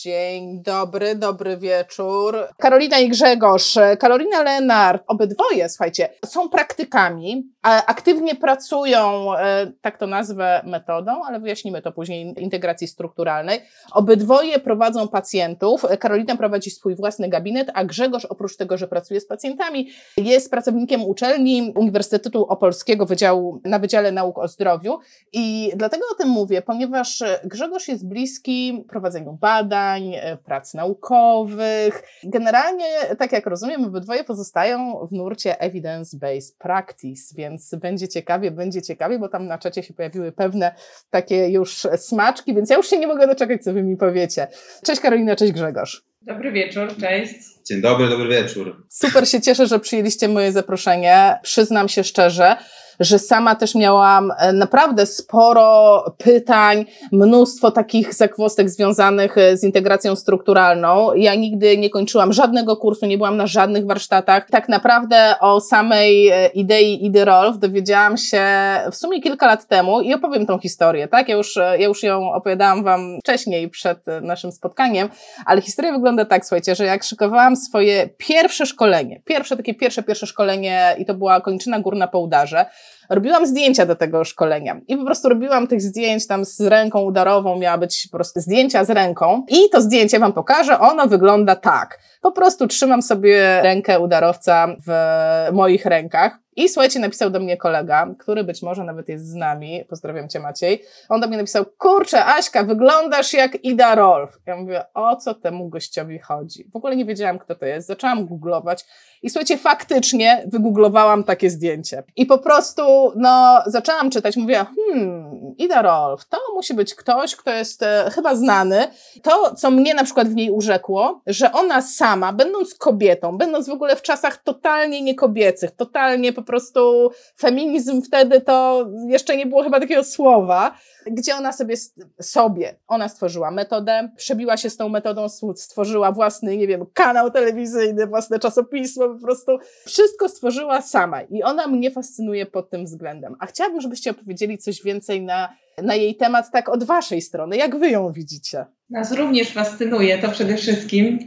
Dzień dobry, dobry wieczór. Karolina i Grzegorz. Karolina Lenart, obydwoje, słuchajcie, są praktykami, aktywnie pracują, e, tak to nazwę, metodą, ale wyjaśnimy to później, integracji strukturalnej. Obydwoje prowadzą pacjentów. Karolina prowadzi swój własny gabinet, a Grzegorz, oprócz tego, że pracuje z pacjentami, jest pracownikiem uczelni Uniwersytetu Opolskiego Wydziału, na Wydziale Nauk o Zdrowiu. I dlatego o tym mówię, ponieważ Grzegorz jest bliski prowadzeniu badań, e, prac naukowych. Generalnie, tak jak rozumiem, obydwoje pozostają w nurcie evidence-based practice, więc będzie ciekawie, będzie ciekawie, bo tam na czacie się pojawiły pewne takie już smaczki, więc ja już się nie mogę doczekać, co wy mi powiecie. Cześć Karolina, cześć Grzegorz. Dobry wieczór, cześć. Dzień dobry, dobry wieczór. Super się cieszę, że przyjęliście moje zaproszenie. Przyznam się szczerze, że sama też miałam e, naprawdę sporo pytań, mnóstwo takich zakwostek związanych e, z integracją strukturalną. Ja nigdy nie kończyłam żadnego kursu, nie byłam na żadnych warsztatach. Tak naprawdę o samej e, idei Idy Rolf dowiedziałam się w sumie kilka lat temu i opowiem tą historię, tak? Ja już, ja już ją opowiadałam Wam wcześniej przed naszym spotkaniem, ale historia wygląda tak, słuchajcie, że jak szykowałam swoje pierwsze szkolenie, pierwsze takie pierwsze, pierwsze szkolenie i to była kończyna górna po udarze, robiłam zdjęcia do tego szkolenia i po prostu robiłam tych zdjęć tam z ręką udarową, miała być po prostu zdjęcia z ręką i to zdjęcie Wam pokażę, ono wygląda tak. Po prostu trzymam sobie rękę udarowca w moich rękach i słuchajcie, napisał do mnie kolega, który być może nawet jest z nami, pozdrawiam Cię Maciej, on do mnie napisał, kurczę Aśka, wyglądasz jak Ida Rolf. Ja mówię, o co temu gościowi chodzi? W ogóle nie wiedziałam, kto to jest, zaczęłam googlować i słuchajcie, faktycznie wygooglowałam takie zdjęcie. I po prostu, no, zaczęłam czytać, mówię, hmm, Ida Rolf, to musi być ktoś, kto jest e, chyba znany. To, co mnie na przykład w niej urzekło, że ona sama, będąc kobietą, będąc w ogóle w czasach totalnie niekobiecych, totalnie po prostu feminizm wtedy to jeszcze nie było chyba takiego słowa, gdzie ona sobie, sobie, ona stworzyła metodę, przebiła się z tą metodą, stworzyła własny, nie wiem, kanał telewizyjny, własne czasopismo, po prostu wszystko stworzyła sama i ona mnie fascynuje pod tym względem. A chciałabym, żebyście opowiedzieli coś więcej na, na jej temat, tak od waszej strony, jak wy ją widzicie? Nas również fascynuje to przede wszystkim.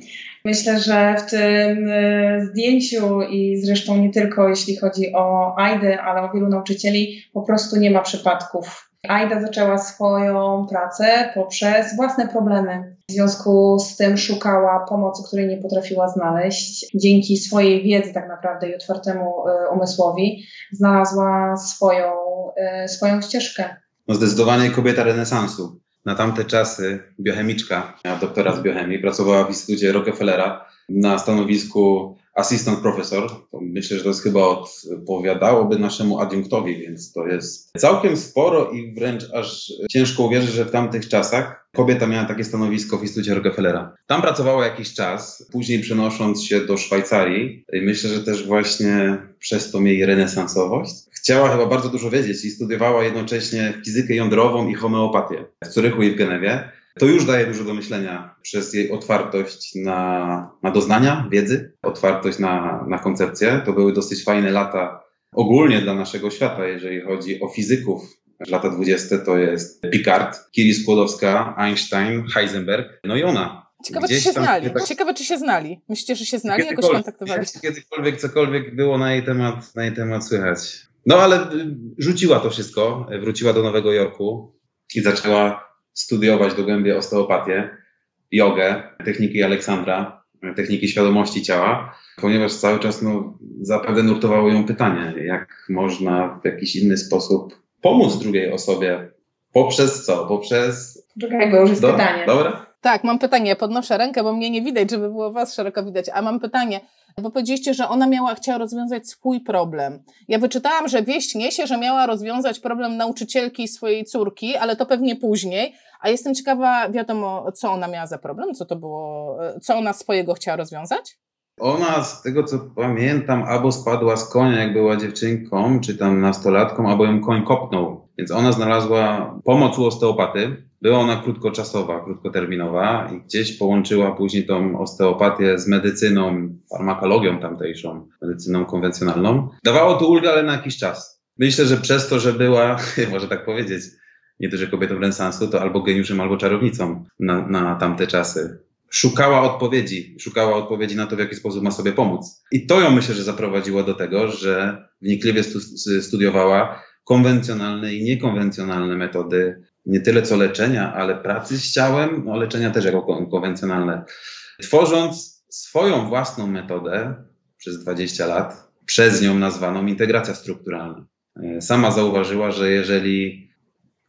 Myślę, że w tym y, zdjęciu i zresztą nie tylko jeśli chodzi o Aidę, ale o wielu nauczycieli, po prostu nie ma przypadków Aida zaczęła swoją pracę poprzez własne problemy. W związku z tym szukała pomocy, której nie potrafiła znaleźć. Dzięki swojej wiedzy, tak naprawdę, i otwartemu e, umysłowi, znalazła swoją, e, swoją ścieżkę. No zdecydowanie kobieta renesansu. Na tamte czasy biochemiczka, miała doktora z biochemii, pracowała w Instytucie Rockefellera na stanowisku asystent profesor. To myślę, że to jest chyba odpowiadałoby naszemu adiunktowi, więc to jest całkiem sporo i wręcz aż ciężko uwierzyć, że w tamtych czasach kobieta miała takie stanowisko w Instytucie Rockefellera. Tam pracowała jakiś czas, później przenosząc się do Szwajcarii myślę, że też właśnie przez tą jej renesansowość chciała chyba bardzo dużo wiedzieć i studiowała jednocześnie fizykę jądrową i homeopatię w Curychu i w Genewie. To już daje dużo do myślenia przez jej otwartość na, na doznania, wiedzy, otwartość na, na koncepcję. To były dosyć fajne lata ogólnie dla naszego świata, jeżeli chodzi o fizyków. Lata 20 to jest Picard, Curie Skłodowska, Einstein, Heisenberg, no i ona. Ciekawe, czy się znali. Tak... Ciekawe, czy się znali. Myślicie, że się znali? Jakoś kontaktowali? Kiedykolwiek cokolwiek było na jej temat, na jej temat słychać. No ale rzuciła to wszystko, wróciła do Nowego Jorku i zaczęła studiować dogłębnie osteopatię, jogę, techniki Aleksandra, techniki świadomości ciała, ponieważ cały czas no, zapewne nurtowało ją pytanie, jak można w jakiś inny sposób pomóc drugiej osobie. Poprzez co? Poprzez. Czekaj, bo już jest Do, pytanie. Dobra? Tak, mam pytanie. Podnoszę rękę, bo mnie nie widać, żeby było Was szeroko widać. A mam pytanie. Bo powiedzieliście, że ona miała, chciała rozwiązać swój problem. Ja wyczytałam, że wieść niesie, że miała rozwiązać problem nauczycielki swojej córki, ale to pewnie później. A jestem ciekawa, wiadomo, co ona miała za problem, co to było, co ona swojego chciała rozwiązać? Ona, z tego co pamiętam, albo spadła z konia, jak była dziewczynką, czy tam nastolatką, albo ją koń kopnął. Więc ona znalazła pomoc u osteopaty. Była ona krótkoczasowa, krótkoterminowa i gdzieś połączyła później tą osteopatię z medycyną, farmakologią tamtejszą, medycyną konwencjonalną. Dawało to ulgę, ale na jakiś czas. Myślę, że przez to, że była, może tak powiedzieć, nie tylko kobietą renesansu, to albo geniuszem, albo czarownicą na, na tamte czasy. Szukała odpowiedzi, szukała odpowiedzi na to, w jaki sposób ma sobie pomóc. I to ją myślę, że zaprowadziło do tego, że wnikliwie stu, studiowała konwencjonalne i niekonwencjonalne metody, nie tyle co leczenia, ale pracy z ciałem, no leczenia też jako konwencjonalne. Tworząc swoją własną metodę przez 20 lat, przez nią nazwaną integracja strukturalna. E, sama zauważyła, że jeżeli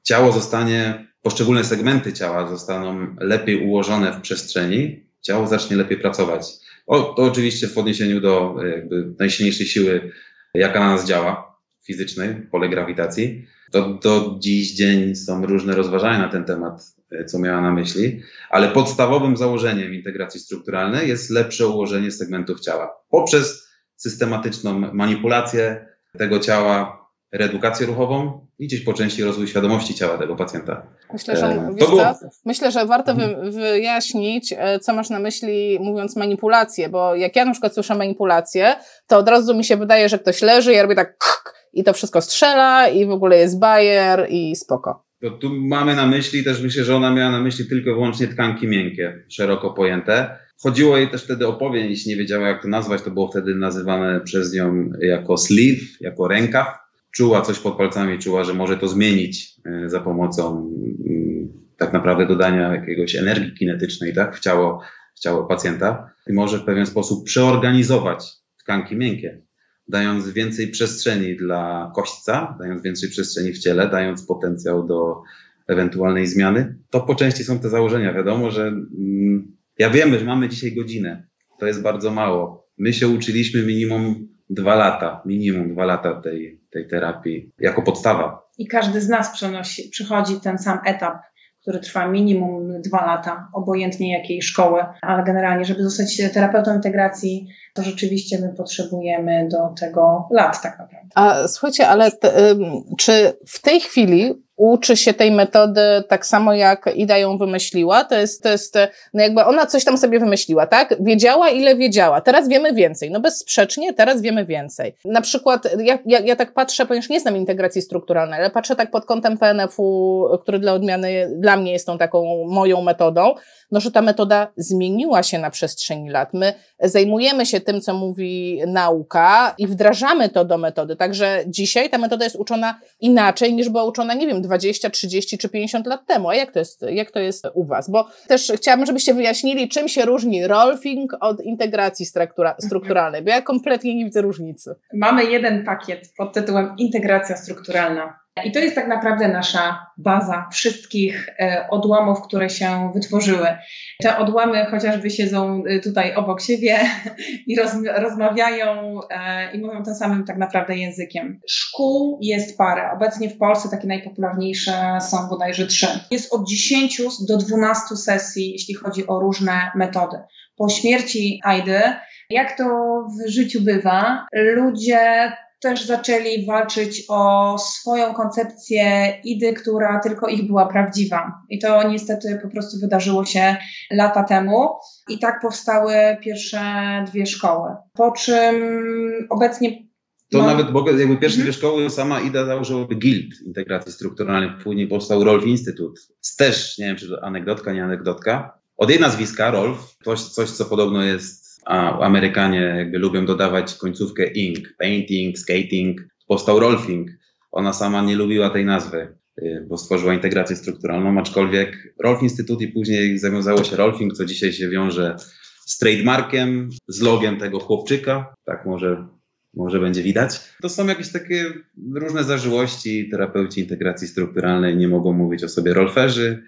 ciało zostanie, poszczególne segmenty ciała zostaną lepiej ułożone w przestrzeni, ciało zacznie lepiej pracować. O, to oczywiście w odniesieniu do e, jakby najsilniejszej siły, jaka na nas działa, fizycznej, pole grawitacji. To do dziś dzień są różne rozważania na ten temat, e, co miała na myśli, ale podstawowym założeniem integracji strukturalnej jest lepsze ułożenie segmentów ciała poprzez systematyczną manipulację tego ciała, reedukację ruchową i gdzieś po części rozwój świadomości ciała tego pacjenta. Myślę, że, e, było... Myślę, że warto wy, wyjaśnić, e, co masz na myśli mówiąc manipulację, bo jak ja na przykład słyszę manipulację, to od razu mi się wydaje, że ktoś leży i ja robię tak i to wszystko strzela i w ogóle jest bajer i spoko. To tu mamy na myśli, też myślę, że ona miała na myśli tylko i wyłącznie tkanki miękkie, szeroko pojęte. Chodziło jej też wtedy o powień, jeśli nie wiedziała jak to nazwać, to było wtedy nazywane przez nią jako sleeve, jako rękaw. Czuła coś pod palcami, czuła, że może to zmienić e, za pomocą mm, tak naprawdę dodania jakiegoś energii kinetycznej tak, w, ciało, w ciało pacjenta i może w pewien sposób przeorganizować tkanki miękkie dając więcej przestrzeni dla kośćca, dając więcej przestrzeni w ciele, dając potencjał do ewentualnej zmiany. To po części są te założenia. Wiadomo, że mm, ja wiemy, że mamy dzisiaj godzinę. To jest bardzo mało. My się uczyliśmy minimum dwa lata, minimum dwa lata tej, tej terapii jako podstawa. I każdy z nas przenosi, przychodzi ten sam etap który trwa minimum dwa lata, obojętnie jakiej szkoły, ale generalnie, żeby zostać terapeutą integracji, to rzeczywiście my potrzebujemy do tego lat tak naprawdę. A słuchajcie, ale czy w tej chwili uczy się tej metody tak samo jak Ida ją wymyśliła. To jest, to jest, no jakby ona coś tam sobie wymyśliła, tak? Wiedziała, ile wiedziała. Teraz wiemy więcej. No bezsprzecznie, teraz wiemy więcej. Na przykład, ja, ja, ja tak patrzę, ponieważ nie znam integracji strukturalnej, ale patrzę tak pod kątem PNF-u, który dla odmiany, dla mnie jest tą taką moją metodą, no że ta metoda zmieniła się na przestrzeni lat. My zajmujemy się tym, co mówi nauka i wdrażamy to do metody. Także dzisiaj ta metoda jest uczona inaczej niż była uczona, nie wiem, 20, 30 czy 50 lat temu. A jak to jest, jak to jest u Was? Bo też chciałabym, żebyście wyjaśnili, czym się różni rolfing od integracji strukturalnej, bo ja kompletnie nie widzę różnicy. Mamy jeden pakiet pod tytułem integracja strukturalna. I to jest tak naprawdę nasza baza wszystkich e, odłamów, które się wytworzyły. Te odłamy chociażby siedzą e, tutaj obok siebie i roz, rozmawiają e, i mówią tym samym tak naprawdę językiem. Szkół jest parę. Obecnie w Polsce takie najpopularniejsze są bodajże trzy. Jest od 10 do 12 sesji, jeśli chodzi o różne metody. Po śmierci Aidy, jak to w życiu bywa, ludzie też zaczęli walczyć o swoją koncepcję idy, która tylko ich była prawdziwa. I to niestety po prostu wydarzyło się lata temu. I tak powstały pierwsze dwie szkoły. Po czym obecnie to no. nawet mogę, jakby pierwsze mhm. dwie szkoły sama Ida założyła Guild Integracji Strukturalnej, później powstał Rolf Instytut. Też, nie wiem czy to anegdotka, nie anegdotka. Od jej nazwiska, Rolf, coś, coś co podobno jest a Amerykanie jakby lubią dodawać końcówkę ing, painting, skating, powstał rolfing. Ona sama nie lubiła tej nazwy, y, bo stworzyła integrację strukturalną, aczkolwiek Rolf Instytut i później zawiązało się rolfing, co dzisiaj się wiąże z trademarkiem, z logiem tego chłopczyka, tak może, może będzie widać. To są jakieś takie różne zażyłości. Terapeuci integracji strukturalnej nie mogą mówić o sobie rolferzy,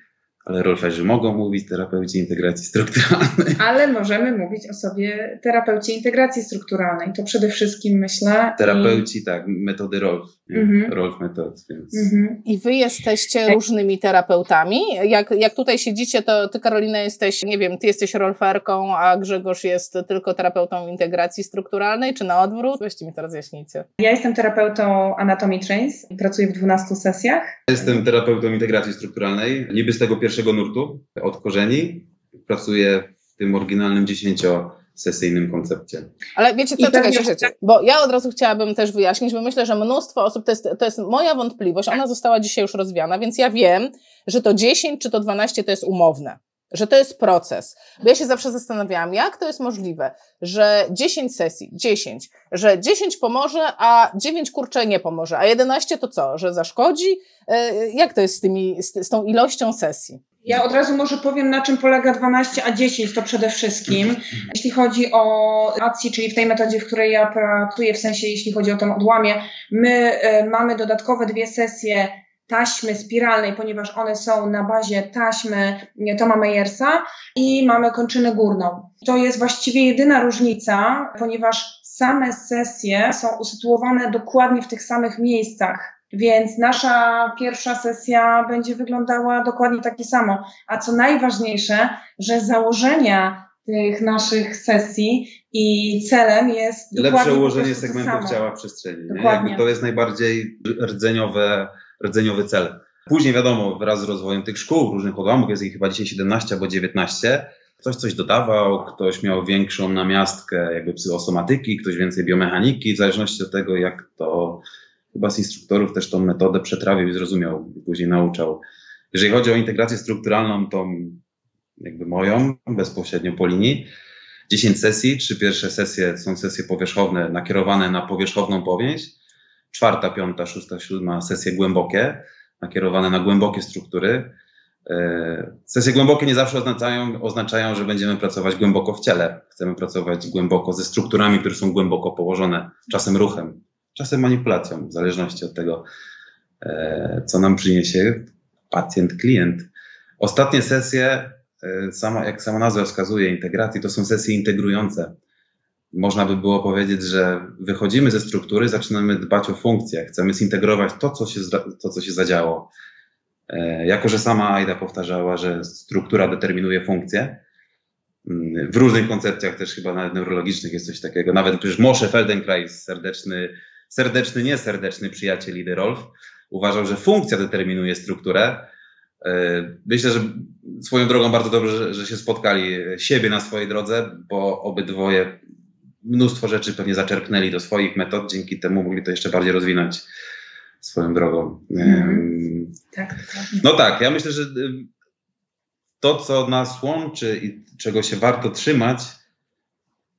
ale rolferzy mogą mówić terapeuci integracji strukturalnej. Ale możemy mówić o sobie terapeuci integracji strukturalnej. To przede wszystkim myślę. Terapeuci, i... tak, metody Rolf. Mhm. Rolf metod, więc. Mhm. I wy jesteście różnymi terapeutami. Jak, jak tutaj siedzicie, to ty, Karolina, jesteś, nie wiem, ty jesteś rolferką, a Grzegorz jest tylko terapeutą integracji strukturalnej, czy na odwrót? Weźcie mi to rozjaśnijcie. Ja jestem terapeutą Anatomy Trains, pracuję w 12 sesjach. Jestem terapeutą integracji strukturalnej, niby z tego pierwszego nurtu, od korzeni. Pracuję w tym oryginalnym 10 sesyjnym koncepcie. Ale wiecie co, czekajcie, czekajcie, bo ja od razu chciałabym też wyjaśnić, bo myślę, że mnóstwo osób, to jest, to jest moja wątpliwość, ona została dzisiaj już rozwiana, więc ja wiem, że to 10 czy to 12 to jest umowne że to jest proces. Bo ja się zawsze zastanawiałam, jak to jest możliwe, że 10 sesji, 10, że 10 pomoże, a 9 kurczę nie pomoże, a 11 to co, że zaszkodzi? E, jak to jest z, tymi, z, tą ilością sesji? Ja od razu może powiem, na czym polega 12 a 10, to przede wszystkim. Jeśli chodzi o ACI, czyli w tej metodzie, w której ja pracuję, w sensie jeśli chodzi o tę odłamie, my y, mamy dodatkowe dwie sesje taśmy spiralnej, ponieważ one są na bazie taśmy Toma Meyersa i mamy kończynę górną. To jest właściwie jedyna różnica, ponieważ same sesje są usytuowane dokładnie w tych samych miejscach. Więc nasza pierwsza sesja będzie wyglądała dokładnie takie samo. A co najważniejsze, że założenia tych naszych sesji i celem jest lepsze ułożenie segmentów ciała w przestrzeni. Dokładnie. to jest najbardziej rdzeniowe rdzeniowy cel. Później wiadomo, wraz z rozwojem tych szkół, różnych odłamów, jest ich chyba dzisiaj 17 albo 19, ktoś coś dodawał, ktoś miał większą namiastkę jakby psychosomatyki, ktoś więcej biomechaniki, w zależności od tego, jak to chyba z instruktorów też tą metodę przetrawił i zrozumiał, później nauczał. Jeżeli chodzi o integrację strukturalną, tą jakby moją, bezpośrednio po linii, 10 sesji, trzy pierwsze sesje są sesje powierzchowne, nakierowane na powierzchowną powięź, czwarta, piąta, szósta, siódma sesje głębokie, nakierowane na głębokie struktury. E, sesje głębokie nie zawsze oznaczają, oznaczają, że będziemy pracować głęboko w ciele. Chcemy pracować głęboko ze strukturami, które są głęboko położone, czasem ruchem, czasem manipulacją, w zależności od tego, e, co nam przyniesie pacjent, klient. Ostatnie sesje, e, jak sama nazwa wskazuje, integracji, to są sesje integrujące można by było powiedzieć, że wychodzimy ze struktury, zaczynamy dbać o funkcje, chcemy zintegrować to, co się, to, co się zadziało. E, jako, że sama Aida powtarzała, że struktura determinuje funkcję, mm, w różnych koncepcjach też chyba nawet neurologicznych jest coś takiego. Nawet przecież Moshe Feldenkrais, serdeczny, serdeczny, nieserdeczny przyjaciel Lidy Rolf, uważał, że funkcja determinuje strukturę. E, myślę, że swoją drogą bardzo dobrze, że się spotkali siebie na swojej drodze, bo obydwoje mnóstwo rzeczy pewnie zaczerpnęli do swoich metod, dzięki temu mogli to jeszcze bardziej rozwinąć swoją drogą. Mm. Tak, tak. No tak, ja myślę, że y, to, co nas łączy i czego się warto trzymać,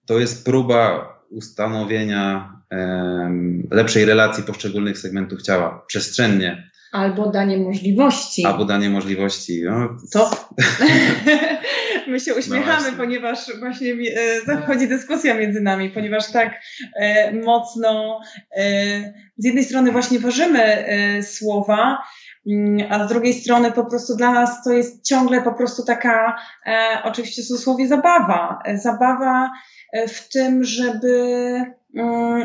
to jest próba ustanowienia um, lepszej relacji poszczególnych segmentów ciała przestrzennie. Albo danie możliwości. Albo danie możliwości. No. To. My się uśmiechamy, no ponieważ właśnie e, zachodzi dyskusja między nami, ponieważ tak e, mocno e, z jednej strony właśnie ważymy słowa, mm, a z drugiej strony po prostu dla nas to jest ciągle po prostu taka, e, oczywiście w cudzysłowie, zabawa. Zabawa w tym, żeby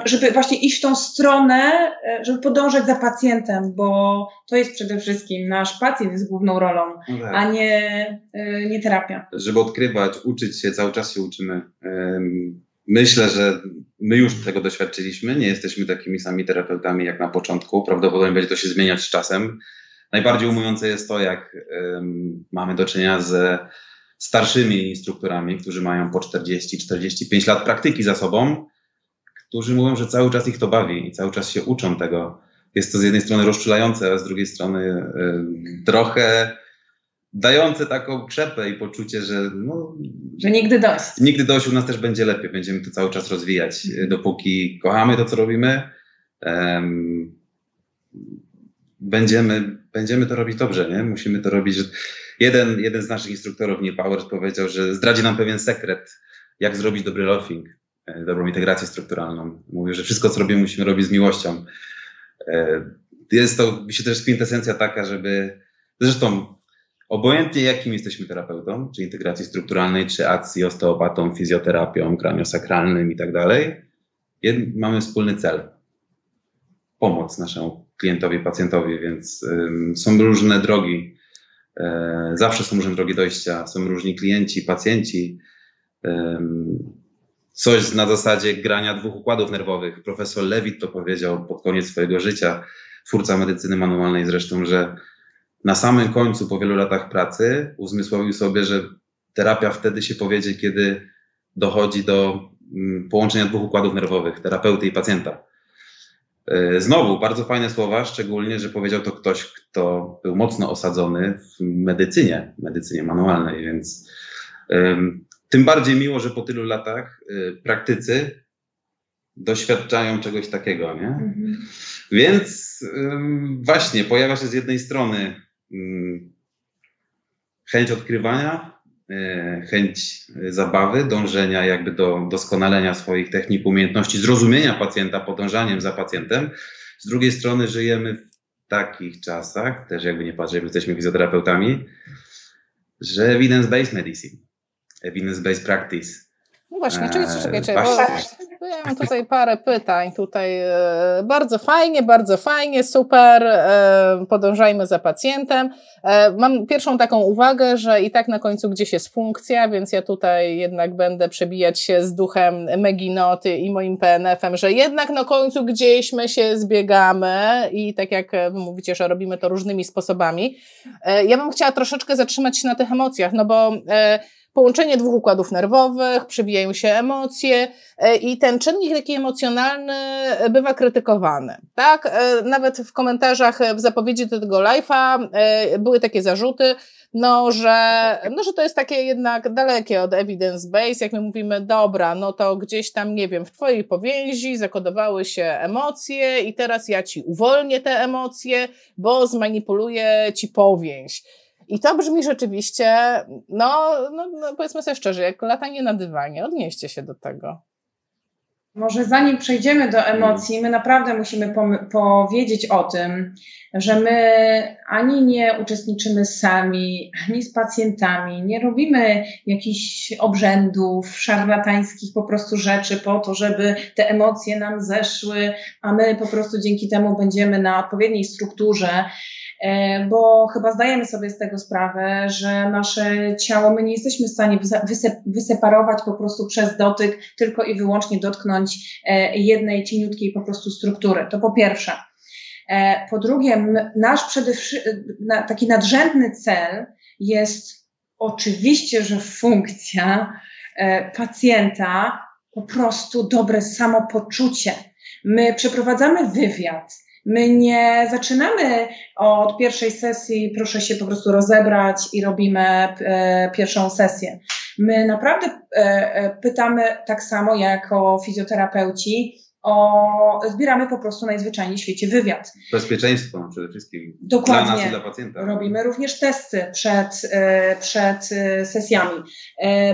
żeby właśnie iść w tą stronę, e, żeby podążać za pacjentem, bo to jest przede wszystkim nasz pacjent jest główną rolą, no tak. a nie, e, nie terapia. Żeby odkrywać, uczyć się, cały czas się uczymy. Myślę, że my już tego doświadczyliśmy, nie jesteśmy takimi sami terapeutami jak na początku, prawdopodobnie będzie to się zmieniać z czasem. Najbardziej umujące jest to, jak mamy do czynienia ze starszymi instruktorami, którzy mają po 40-45 lat praktyki za sobą, którzy mówią, że cały czas ich to bawi i cały czas się uczą tego. Jest to z jednej strony rozczulające, a z drugiej strony y, trochę dające taką krzepę i poczucie, że no, że nigdy dość. Nigdy dość u nas też będzie lepiej. Będziemy to cały czas rozwijać, mhm. dopóki kochamy to, co robimy. Um, będziemy, będziemy to robić dobrze, nie? Musimy to robić. Jeden, jeden z naszych instruktorów, nie Powers, powiedział, że zdradzi nam pewien sekret, jak zrobić dobry loafing. E, dobrą integrację strukturalną. Mówię, że wszystko, co robimy, musimy robić z miłością. E, jest to, myślę, też kwintesencja taka, żeby, zresztą obojętnie jakim jesteśmy terapeutą, czy integracji strukturalnej, czy akcji, osteopatą, fizjoterapią, kraniosakralnym i tak dalej, mamy wspólny cel. Pomoc naszemu klientowi, pacjentowi, więc są różne drogi. E, zawsze są różne drogi dojścia, są różni klienci, pacjenci. Coś na zasadzie grania dwóch układów nerwowych. Profesor Lewit to powiedział pod koniec swojego życia, twórca medycyny manualnej zresztą, że na samym końcu, po wielu latach pracy, uzmysłowił sobie, że terapia wtedy się powiedzie, kiedy dochodzi do mm, połączenia dwóch układów nerwowych, terapeuty i pacjenta. E, znowu bardzo fajne słowa, szczególnie, że powiedział to ktoś, kto był mocno osadzony w medycynie, medycynie manualnej, więc tym bardziej miło, że po tylu latach y, praktycy doświadczają czegoś takiego, nie? Mhm. Więc właśnie pojawia się z jednej strony chęć odkrywania, y, chęć zabawy, dążenia jakby do doskonalenia swoich technik, umiejętności, zrozumienia pacjenta, podążaniem za pacjentem. Z drugiej strony żyjemy w takich czasach, też jakby nie patrzeć, jesteśmy fizjoterapeutami, że evidence-based medicine, evidence-based practice no właśnie, czyli czekajcie, bo ja mam tutaj parę pytań. Tutaj e, bardzo fajnie, bardzo fajnie, super, e, podążajmy za pacjentem. E, mam pierwszą taką uwagę, że i tak na końcu gdzieś jest funkcja, więc ja tutaj jednak będę przebijać się z duchem Meginoty i moim PNF-em, że jednak na końcu gdzieś my się zbiegamy i tak jak wy mówicie, że robimy to różnymi sposobami. Ja bym chciała troszeczkę zatrzymać się na tych emocjach, no bo połączenie dwóch układów nerwowych, przebijają się emocje e, i ten czynnik taki emocjonalny bywa krytykowany. Tak? E, nawet w komentarzach w zapowiedzi tego live'a e, były takie zarzuty, no że, no, że to jest takie jednak dalekie od evidence base, jak my mówimy, dobra, no to gdzieś tam, nie wiem, w twojej powięzi zakodowały się emocje i teraz ja ci uwolnię te emocje, bo zmanipuluję ci powięź. I to brzmi rzeczywiście, no, no, no powiedzmy sobie szczerze, jak latanie na dywanie, odnieście się do tego. Może zanim przejdziemy do emocji, my naprawdę musimy powiedzieć o tym, że my ani nie uczestniczymy sami, ani z pacjentami, nie robimy jakichś obrzędów, szarlatańskich po prostu rzeczy po to, żeby te emocje nam zeszły, a my po prostu dzięki temu będziemy na odpowiedniej strukturze bo chyba zdajemy sobie z tego sprawę, że nasze ciało, my nie jesteśmy w stanie wyseparować po prostu przez dotyk, tylko i wyłącznie dotknąć e, jednej cieniutkiej po prostu struktury. To po pierwsze. E, po drugie, nasz przede taki nadrzędny cel jest oczywiście, że funkcja pacjenta, po prostu dobre samopoczucie. My przeprowadzamy wywiad, My nie zaczynamy od pierwszej sesji, proszę się po prostu rozebrać i robimy e, pierwszą sesję. My naprawdę e, e, pytamy tak samo jako fizjoterapeuci, o, zbieramy po prostu najzwyczajniej w świecie wywiad. Bezpieczeństwo przede wszystkim. Dokładnie. Dla nas i dla pacjenta. Robimy również testy przed, przed sesjami.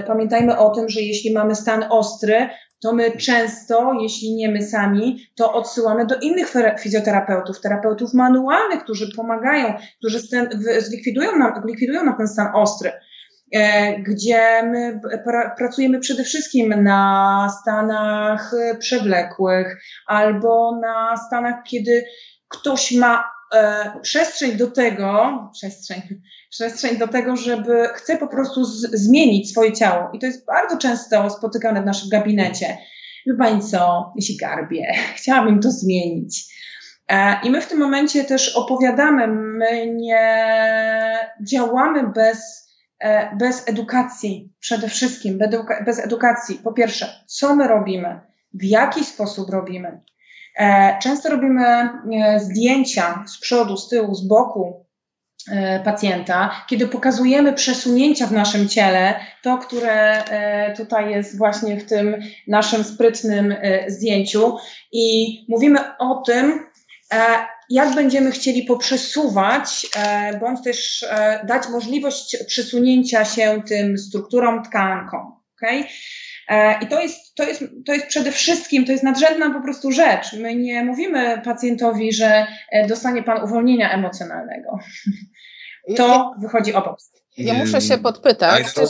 Pamiętajmy o tym, że jeśli mamy stan ostry, to my często, jeśli nie my sami, to odsyłamy do innych fizjoterapeutów, terapeutów manualnych, którzy pomagają, którzy zlikwidują nam, likwidują nam ten stan ostry e, gdzie my pracujemy przede wszystkim na stanach przewlekłych albo na stanach, kiedy ktoś ma e, przestrzeń do tego, przestrzeń, przestrzeń do tego, żeby chce po prostu z, zmienić swoje ciało. I to jest bardzo często spotykane w naszym gabinecie. Wie Pani co, jeśli garbie, chciałabym to zmienić. E, I my w tym momencie też opowiadamy, my nie działamy bez, e, bez edukacji, przede wszystkim bez edukacji. Po pierwsze, co my robimy, w jaki sposób robimy. E, często robimy zdjęcia z przodu, z tyłu, z boku, E, pacjenta, kiedy pokazujemy przesunięcia w naszym ciele, to, które e, tutaj jest właśnie w tym naszym sprytnym e, zdjęciu, i mówimy o tym, jak będziemy chcieli poprzesuwać, bądź też dać możliwość przesunięcia się tym strukturom, tkankom. Okay? I to jest, to, jest, to jest przede wszystkim, to jest nadrzędna po prostu rzecz. My nie mówimy pacjentowi, że dostanie pan uwolnienia emocjonalnego. To wychodzi obok. Ja muszę się podpytać. Czy...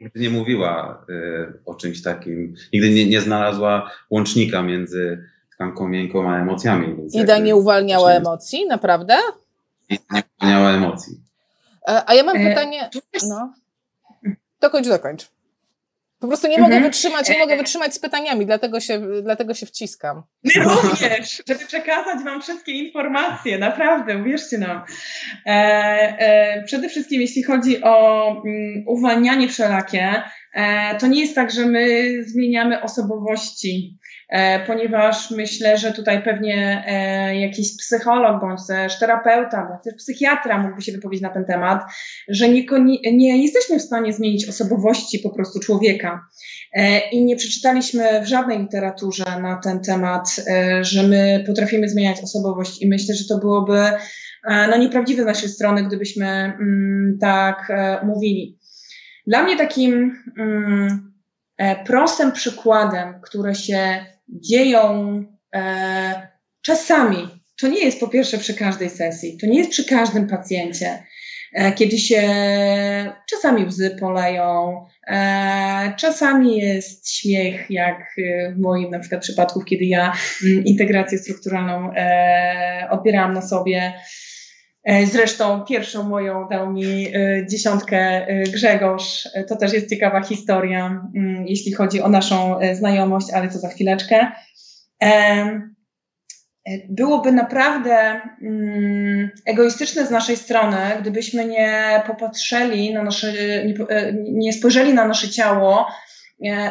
Nigdy nie mówiła y, o czymś takim, nigdy nie, nie znalazła łącznika między tkanką miękką a emocjami. Ida nie uwalniała emocji, naprawdę? Nie, nie uwalniała emocji. A, a ja mam e, pytanie. No. Dokończ, dokończ. Po prostu nie mogę mhm. wytrzymać, nie mogę wytrzymać z pytaniami, dlatego się, dlatego się wciskam. My również, żeby przekazać Wam wszystkie informacje, naprawdę, uwierzcie nam. E, e, przede wszystkim, jeśli chodzi o um, uwalnianie wszelakie, E, to nie jest tak, że my zmieniamy osobowości, ponieważ myślę, że tutaj pewnie e, jakiś psycholog bądź też terapeuta, bądź też psychiatra mógłby się wypowiedzieć na ten temat, że nie, nie jesteśmy w stanie zmienić osobowości po prostu człowieka. I nie przeczytaliśmy w żadnej literaturze na ten temat, że my potrafimy zmieniać osobowość i myślę, że to byłoby no, nieprawdziwe z naszej strony, gdybyśmy mm, tak mówili. Dla mnie takim mm, e, prostym przykładem, które się dzieją e, czasami, to nie jest po pierwsze przy każdej sesji, to nie jest przy każdym pacjencie, e, kiedy się czasami łzy poleją, e, czasami jest śmiech, jak w moim na przykład przypadku, kiedy ja mm, integrację strukturalną e, odbierałam na sobie. E, zresztą pierwszą moją dał mi e, dziesiątkę e, Grzegorz. To też jest ciekawa historia, mm, jeśli chodzi o naszą znajomość, ale to za chwileczkę. Byłoby naprawdę mm, egoistyczne z naszej strony, gdybyśmy nie popatrzyli na nasze, nie spojrzeli na nasze ciało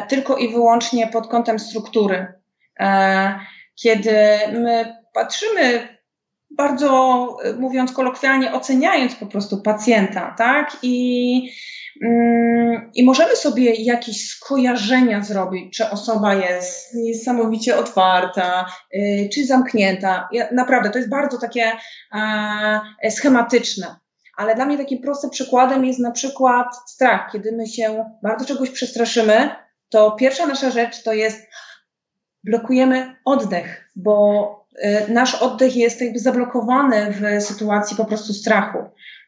tylko i wyłącznie pod kątem struktury. Kiedy my patrzymy bardzo, e, mówiąc kolokwialnie, oceniając po prostu pacjenta, tak? I, mm, i możemy sobie jakieś skojarzenia zrobić, czy osoba jest niesamowicie otwarta, y, czy zamknięta. Naprawdę, to jest bardzo takie schematyczne. Ale dla mnie takim prostym przykładem jest na przykład strach. Kiedy my się bardzo czegoś przestraszymy, to pierwsza nasza rzecz to jest blokujemy oddech, bo Y, nasz oddech jest jakby zablokowany w sytuacji po prostu strachu.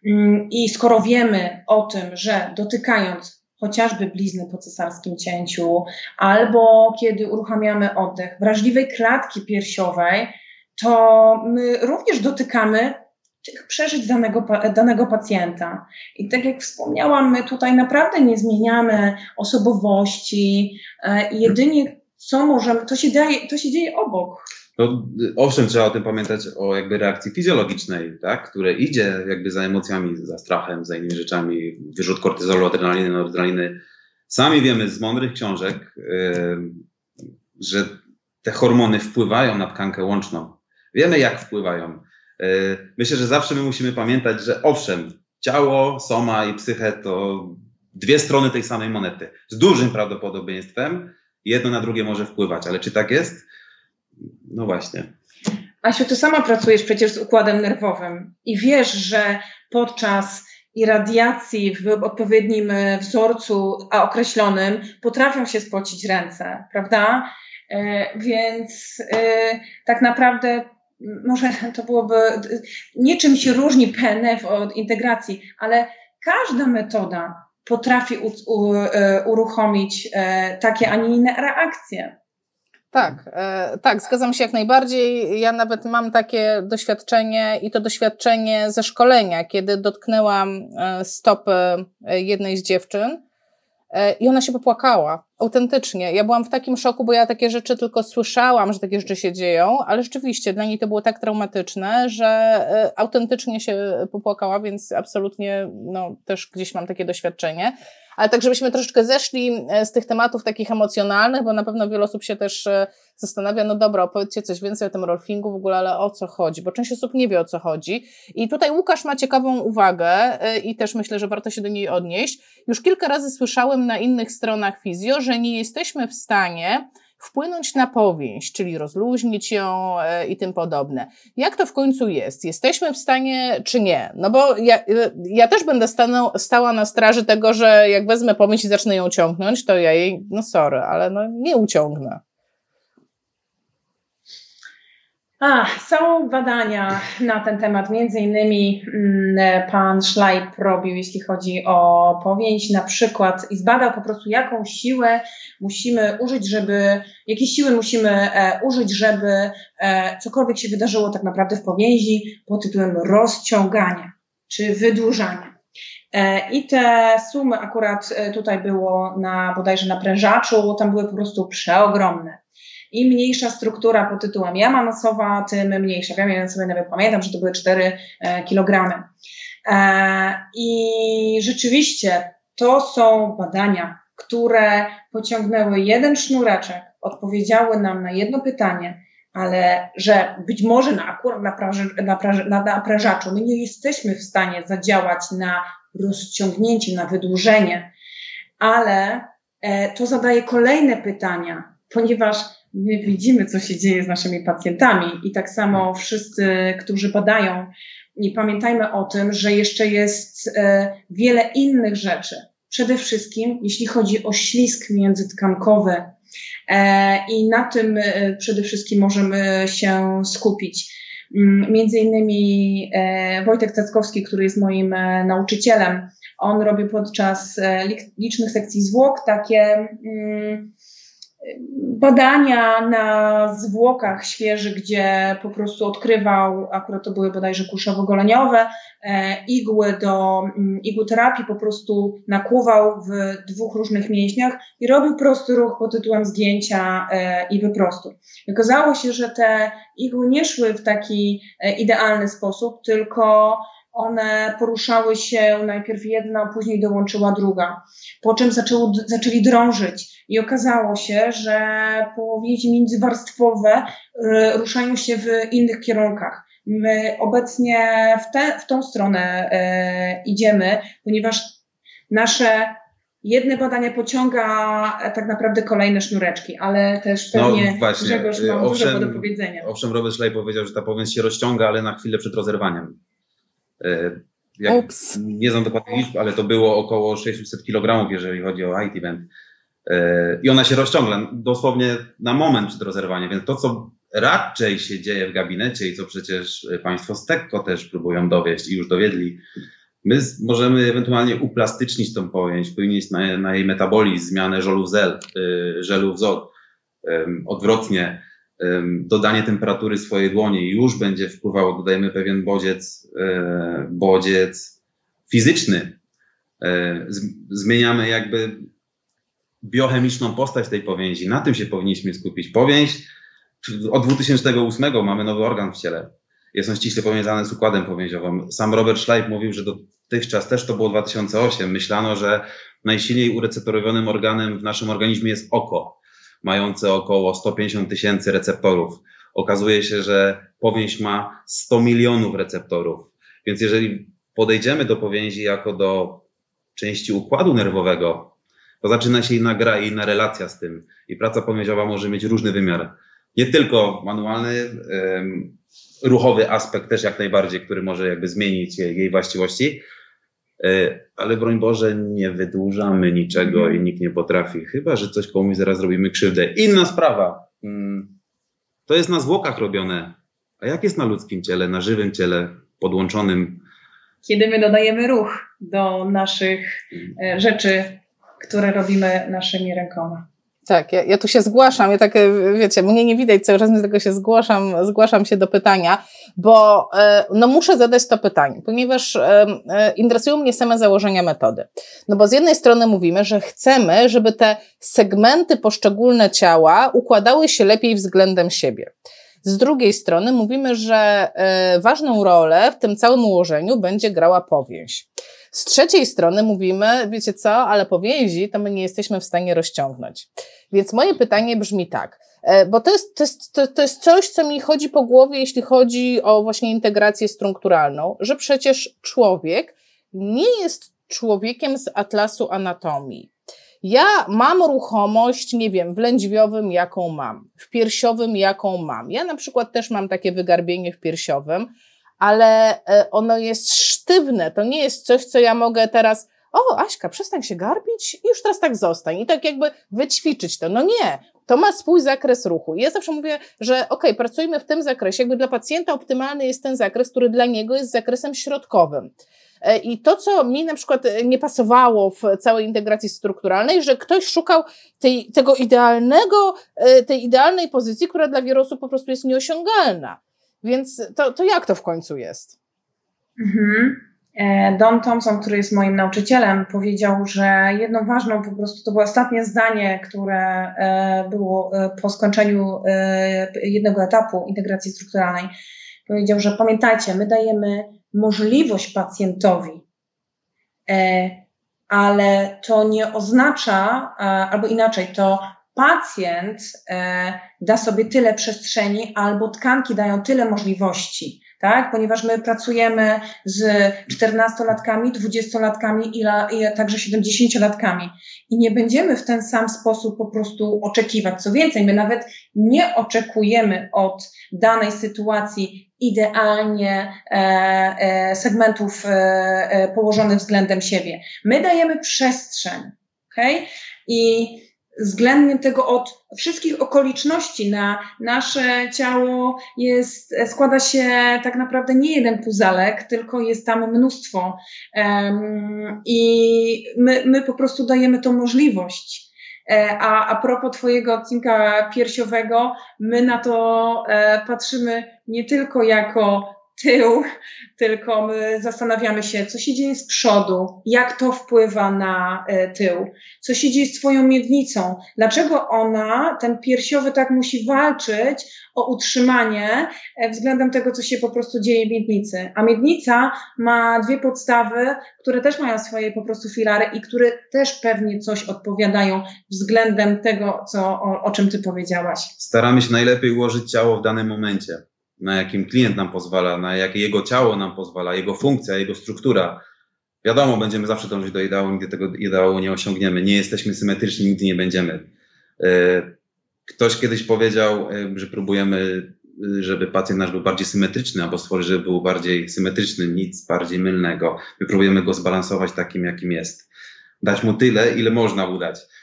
Mm, I skoro wiemy o tym, że dotykając chociażby blizny po cesarskim cięciu, albo kiedy uruchamiamy oddech wrażliwej klatki piersiowej, to my również dotykamy tych przeżyć danego, danego pacjenta. I tak jak wspomniałam, my tutaj naprawdę nie zmieniamy osobowości, e, jedynie co możemy, to się, daje, to się dzieje obok. No, owszem, trzeba o tym pamiętać, o jakby reakcji fizjologicznej, tak, które idzie jakby za emocjami, za strachem, za innymi rzeczami, wyrzut kortyzolu, adrenaliny, noradrenaliny. Sami wiemy z mądrych książek, yy, że te hormony wpływają na tkankę łączną. Wiemy, jak wpływają. Yy, myślę, że zawsze my musimy pamiętać, że owszem, ciało, soma i psychę to dwie strony tej samej monety. Z dużym prawdopodobieństwem jedno na drugie może wpływać, ale czy tak jest? No właśnie. Asiu, ty sama pracujesz przecież z układem nerwowym i wiesz, że podczas irradiacji w odpowiednim e, wzorcu, a określonym, potrafią się spocić ręce, prawda? E, więc e, tak naprawdę może to byłoby, niczym się różni PNF od integracji, ale każda metoda potrafi u, u, uruchomić takie, a nie inne reakcje. Tak, e, tak, zgadzam się jak najbardziej. Ja nawet mam takie doświadczenie i to doświadczenie ze szkolenia, kiedy dotknęłam e, stopy e, jednej z dziewczyn i ona się popłakała. Autentycznie. Ja byłam w takim szoku, bo ja takie rzeczy tylko słyszałam, że takie rzeczy się dzieją, ale rzeczywiście dla niej to było tak traumatyczne, że e, autentycznie się popłakała, więc absolutnie no, też gdzieś mam takie doświadczenie ale tak, żebyśmy troszeczkę zeszli e, z tych tematów takich emocjonalnych, bo na pewno wiele osób się też e, zastanawia, no dobra, opowiedzcie coś więcej o tym rolfingu w ogóle, ale o co chodzi, bo część osób nie wie o co chodzi. I tutaj Łukasz ma ciekawą uwagę e, i też myślę, że warto się do niej odnieść. Już kilka razy słyszałem na innych stronach fizjo, że nie jesteśmy w stanie wpłynąć na powieść, czyli rozluźnić ją e, i tym podobne. Jak to w końcu jest? Jesteśmy w stanie, czy nie? No bo ja, e, ja też będę stała na straży tego, że jak wezmę powieść i zacznę ją ciągnąć, to ja jej, no sorry, ale no nie uciągnę. A, są badania na ten temat, między innymi mm, pan Schleip robił, jeśli chodzi o powięź na przykład i zbadał po prostu jaką siłę musimy użyć, żeby, jakie siły musimy e, użyć, żeby e, cokolwiek się wydarzyło tak naprawdę w powięzi pod tytułem rozciągania czy wydłużania. E, I te sumy akurat tutaj było na bodajże na prężaczu, tam były po prostu przeogromne. Im mniejsza struktura pod tytułem jama nosowa, tym mniejsza. Ja sobie nawet pamiętam, że to były 4 e, kilogramy. E, I rzeczywiście to są badania które pociągnęły jeden sznureczek, odpowiedziały nam na jedno pytanie, ale że być może na akurat na, praży, naprężaczu my nie jesteśmy w stanie zadziałać na rozciągnięcie, na wydłużenie, ale e, to zadaje kolejne pytania, ponieważ my widzimy, co się dzieje z naszymi pacjentami i tak samo wszyscy, którzy badają, i pamiętajmy o tym, że jeszcze jest e, wiele innych rzeczy. Przede wszystkim, jeśli chodzi o ślisk międzytkankowy, e, i na tym e, przede wszystkim możemy się skupić. Mm, między innymi Wojtek Cackowski, który jest moim nauczycielem, on robi podczas licznych sekcji zwłok takie mm, badania na zwłokach świeżych, gdzie po prostu odkrywał, akurat to były bodajże kuszowo-goleniowe, e, igły do mm, igłoterapii, po prostu nakłuwał w dwóch różnych mięśniach i robił prosty ruch pod tytułem zgięcia e, i wyprostu. Okazało się, że te igły nie szły w taki e, idealny sposób, tylko one poruszały się najpierw jedna, później dołączyła druga, po czym zaczęło, zaczęli drążyć i okazało się, że powięzi międzywarstwowe y, ruszają się w innych kierunkach. My obecnie w, te, w tą stronę e, idziemy, ponieważ nasze jedne badanie pociąga tak naprawdę kolejne sznureczki, ale też no pewnie no, właśnie. Grzegorz ma owszem, dużo do powiedzenia. Owszem, Robert Szlej powiedział, że ta powięź się rozciąga, ale na chwilę przed rozerwaniem. E, jak, nie znam dokładnie liczb, ale to było około 600 kg, jeżeli chodzi o height event. E, I ona się rozciąga dosłownie na moment przed rozerwaniem, więc to, co raczej się dzieje w gabinecie i co przecież Państwo z Tekko też próbują dowieść i już dowiedli, my możemy ewentualnie uplastycznić tą powięź, wpłynieć na, na jej metabolizm, zmianę żelu w zel, żelu w zol, odwrotnie dodanie temperatury swojej dłoni już będzie wpływało, dodajemy pewien bodziec, e, bodziec fizyczny. E, zmieniamy jakby biochemiczną postać tej powięzi. Na tym się powinniśmy skupić. Powięź od 2008 mamy nowy organ w ciele. Jest on ściśle powiązany z układem powięziowym. Sam Robert Schleip mówił, że dotychczas też to było 2008. Myślano, że najsilniej ureceptorowionym organem w naszym organizmie jest oko mające około 150 tysięcy receptorów. Okazuje się, że powięź ma 100 milionów receptorów. Więc jeżeli podejdziemy do powięzi jako do części układu nerwowego, to zaczyna się inna gra i inna relacja z tym. I praca powięziowa może mieć różny wymiar. Nie tylko manualny, ruchowy aspekt też jak najbardziej, który może jakby zmienić jej, właściwości, ale broń Boże, nie wydłużamy niczego mhm. i nikt nie potrafi, chyba że coś komuś zaraz zrobimy krzywdę. Inna sprawa, mm, to jest na zwłokach robione, a jak jest na ludzkim ciele, na żywym ciele, podłączonym? Kiedy my dodajemy ruch do naszych e, rzeczy, które robimy naszymi rękoma. Tak, ja, ja, tu się zgłaszam, ja tak, e, wiecie, mnie nie widać cały czas, więc tego się zgłaszam, zgłaszam się do pytania, bo e, no muszę zadać to pytanie, ponieważ e, interesują mnie same założenia metody. No bo z jednej strony mówimy, że chcemy, żeby te segmenty poszczególne ciała układały się lepiej względem siebie. Z drugiej strony mówimy, że ważną rolę w tym całym ułożeniu będzie grała powięź. Z trzeciej strony mówimy, wiecie co, ale po więzi to my nie jesteśmy w stanie rozciągnąć. Więc moje pytanie brzmi tak, e, bo to jest, to, jest, to, to jest coś, co mi chodzi po głowie, jeśli chodzi o właśnie integrację strukturalną, że przecież człowiek nie jest człowiekiem z atlasu anatomii. Ja mam ruchomość, nie wiem, w lędźwiowym, jaką mam, w piersiowym, jaką mam. Ja na przykład też mam takie wygarbienie w piersiowym, ale e, ono jest sztywne. To nie jest coś, co ja mogę teraz, o, Aśka, przestań się garbić i już teraz tak zostań. I tak jakby wyćwiczyć to. No nie, to ma swój zakres ruchu. I ja zawsze mówię, że ok, pracujmy w tym zakresie, jakby dla pacjenta optymalny jest ten zakres, który dla niego jest zakresem środkowym. E, I to, co mi na przykład nie pasowało w całej integracji strukturalnej, że ktoś szukał tej, tego idealnego, e, tej idealnej pozycji, która dla wielu osób po prostu jest nieosiągalna. Więc to, to jak to w końcu jest? Mhm. E, Don Thompson, który jest moim nauczycielem, powiedział, że jedną ważną po prostu to było ostatnie zdanie, które e, było e, po skończeniu jednego etapu integracji strukturalnej. Powiedział, że pamiętajcie, my dajemy możliwość pacjentowi, ale to nie oznacza, albo inaczej, to pacjent da sobie tyle przestrzeni, albo tkanki dają tyle możliwości tak? Ponieważ my pracujemy z 14-latkami, 20-latkami i, i także 70-latkami i nie będziemy w ten sam sposób po prostu oczekiwać. Co więcej, my nawet nie oczekujemy od danej sytuacji idealnie e, e, segmentów e, e położonych względem siebie. My dajemy przestrzeń, okay? I względem tego od wszystkich okoliczności na nasze ciało jest, składa się tak naprawdę nie jeden puzelek, tylko jest tam mnóstwo. Um, I my, my po prostu dajemy tą możliwość. E, a, a propos Twojego odcinka piersiowego, my na to e, patrzymy nie tylko jako tył, tylko my zastanawiamy się, co się dzieje z przodu, jak to wpływa na e, tył, co się dzieje z Twoją miednicą, dlaczego ona, ten piersiowy, tak musi walczyć o utrzymanie e, względem tego, co się po prostu dzieje w miednicy. A miednica ma dwie podstawy, które też mają swoje po prostu filary i które też pewnie coś odpowiadają względem tego, co, o, o czym Ty powiedziałaś. Staramy się najlepiej ułożyć ciało w danym momencie na jakim klient nam pozwala, na jakie jego ciało nam pozwala, jego funkcja, jego struktura. Wiadomo, będziemy zawsze dążyć do ideału, nigdy tego ideału nie osiągniemy. Nie jesteśmy symetryczni, nigdy nie będziemy. E, ktoś kiedyś powiedział, e, że próbujemy, żeby pacjent nasz był bardziej symetryczny, albo stworzyć, żeby był bardziej symetryczny, nic bardziej mylnego. My próbujemy go zbalansować takim, jakim jest. Dać mu tyle, ile można mu dać. E,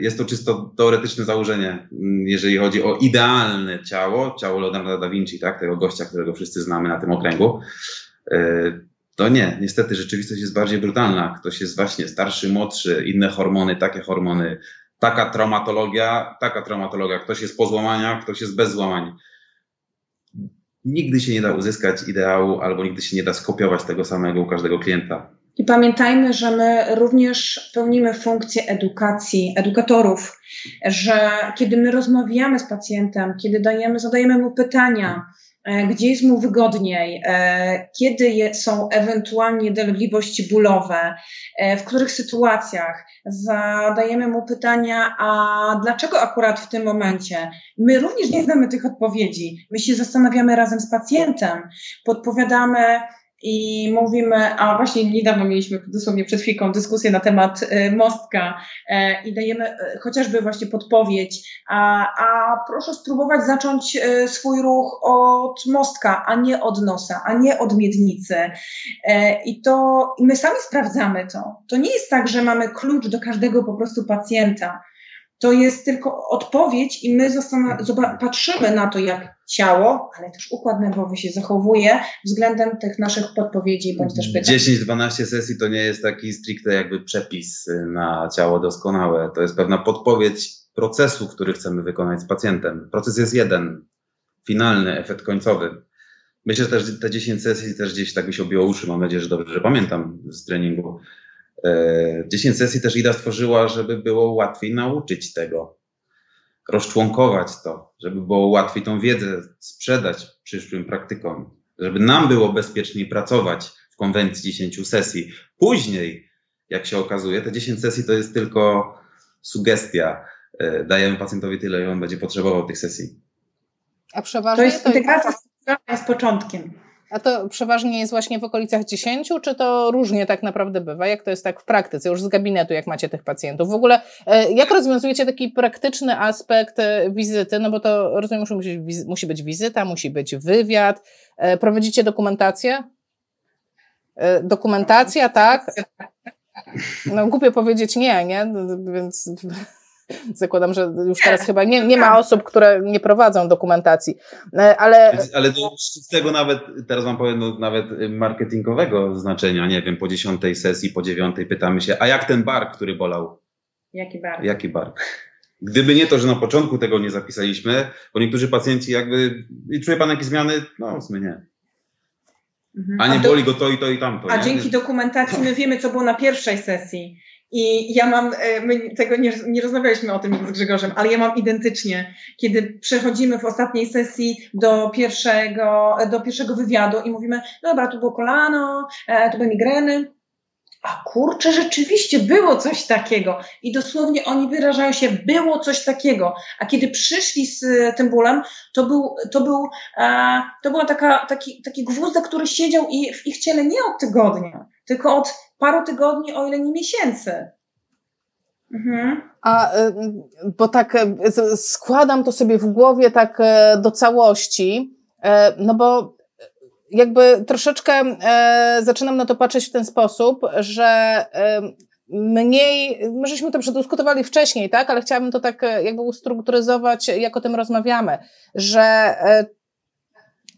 jest to czysto teoretyczne założenie, mm, jeżeli chodzi o idealne ciało, ciało Leonardo da Vinci, tak, tego gościa, którego wszyscy znamy na tym okręgu. E, to nie, niestety rzeczywistość jest bardziej brutalna. Ktoś jest właśnie starszy, młodszy, inne hormony, takie hormony, taka traumatologia, taka traumatologia. Ktoś jest po złamaniach, ktoś jest bez złamań. Nigdy się nie da uzyskać ideału, albo nigdy się nie da skopiować tego samego u każdego klienta. I pamiętajmy, że my również pełnimy funkcję edukacji, edukatorów, że kiedy my rozmawiamy z pacjentem, kiedy dajemy, zadajemy mu pytania, e, gdzie jest mu wygodniej, e, kiedy są ewentualnie dolegliwości bólowe, e, w których sytuacjach. Zadajemy mu pytania, a dlaczego akurat w tym momencie? My również nie znamy tych odpowiedzi. My się zastanawiamy razem z pacjentem, podpowiadamy, i mówimy, a właśnie niedawno mieliśmy dosłownie przed chwilką dyskusję na temat y, mostka e, i dajemy e, chociażby właśnie podpowiedź, a, a proszę spróbować zacząć e, swój ruch od mostka, a nie od nosa, a nie od miednicy. I to i my sami sprawdzamy to. To nie jest tak, że mamy klucz do każdego po prostu pacjenta to jest tylko odpowiedź i my patrzymy na to, jak ciało, ale też układ nerwowy się zachowuje względem tych naszych podpowiedzi bądź też pytań. 10-12 sesji to nie jest taki stricte jakby przepis na ciało doskonałe. To jest pewna podpowiedź procesu, który chcemy wykonać z pacjentem. Proces jest jeden, finalny, efekt końcowy. Myślę, że też te 10 sesji też gdzieś tak mi się obiło uszy, mam nadzieję, że dobrze pamiętam z treningu 10 e, sesji też IDA stworzyła, żeby było łatwiej nauczyć tego, rozczłonkować to, żeby było łatwiej tą wiedzę sprzedać przyszłym praktykom, żeby nam było bezpieczniej pracować w konwencji 10 sesji. Później, jak się okazuje, te 10 sesji to jest tylko sugestia. E, dajemy pacjentowi tyle, ile on będzie potrzebował tych sesji. A przeważnie to jest integracja z początkiem. A to przeważnie jest właśnie w okolicach 10, czy to różnie tak naprawdę bywa? Jak to jest tak w praktyce, już z gabinetu, jak macie tych pacjentów? W ogóle, e, jak rozwiązujecie taki praktyczny aspekt e, wizyty? No bo to rozumiem, że musi, musi być wizyta, musi być wywiad. E, prowadzicie dokumentację? Dokumentacja, tak? No głupio powiedzieć nie, nie? Więc Zakładam, że już teraz chyba nie, nie ma osób, które nie prowadzą dokumentacji, e, ale... Ale z tego nawet, teraz wam powiem, no, nawet marketingowego znaczenia, nie wiem, po dziesiątej sesji, po dziewiątej pytamy się, a jak ten bar, który bolał? Jaki bar? Jaki bar? Gdyby nie to, że na początku tego nie zapisaliśmy, bo niektórzy pacjenci jakby, czuje pan jakieś zmiany? No, w sumie nie. Mhm. A nie a do... boli go to i to i tamto. A nie? dzięki dokumentacji my wiemy, co było na pierwszej sesji. I ja mam, e, my tego nie, nie rozmawialiśmy o tym z Grzegorzem, ale ja mam identycznie, kiedy przechodzimy w ostatniej sesji do pierwszego, do pierwszego wywiadu i mówimy, dobra, tu było kolano, e, tu były migreny, a kurczę, rzeczywiście było coś takiego. I dosłownie oni wyrażają się, było coś takiego. A kiedy przyszli z e, tym bólem, to był, to był, to była taka, taki, taki gwózdek, który siedział i w ich ciele nie od tygodnia, tylko od paru tygodni, o ile nie miesięcy. Mhm. A, e, bo tak składam to sobie w głowie tak do całości, no bo jakby troszeczkę zaczynam na to patrzeć w ten sposób, że mniej, my żeśmy to przedyskutowali wcześniej, tak, ale chciałabym to tak jakby ustrukturyzować, jak o tym rozmawiamy, że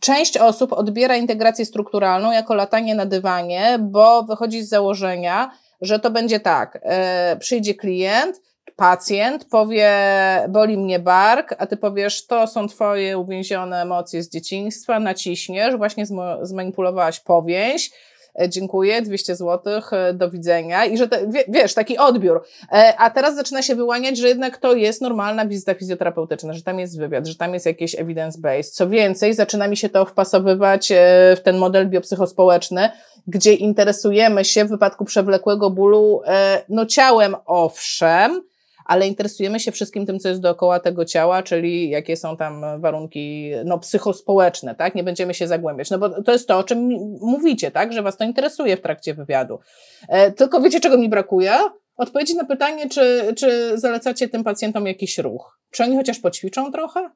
część osób odbiera integrację strukturalną jako latanie na dywanie, bo wychodzi z założenia, że to będzie tak, e, przyjdzie klient, pacjent powie, boli mnie bark, a ty powiesz, to są twoje uwięzione emocje z dzieciństwa, naciśniesz, właśnie zmanipulowałaś powięź, dziękuję, 200 zł, e, do widzenia i że te, wiesz, taki odbiór. E, a teraz zaczyna się wyłaniać, że jednak to jest normalna wizyta fizjoterapeutyczna, że tam jest wywiad, że tam jest jakieś evidence-based. Co więcej, zaczyna mi się to wpasowywać w ten model biopsychospołeczny, gdzie interesujemy się w wypadku przewlekłego bólu, no ciałem owszem, ale interesujemy się wszystkim tym, co jest dookoła tego ciała, czyli jakie są tam warunki no, psychospołeczne, tak? Nie będziemy się zagłębiać, no bo to jest to, o czym mówicie, tak? Że was to interesuje w trakcie wywiadu. E, tylko wiecie, czego mi brakuje? Odpowiedzi na pytanie, czy, czy zalecacie tym pacjentom jakiś ruch? Czy oni chociaż poćwiczą trochę?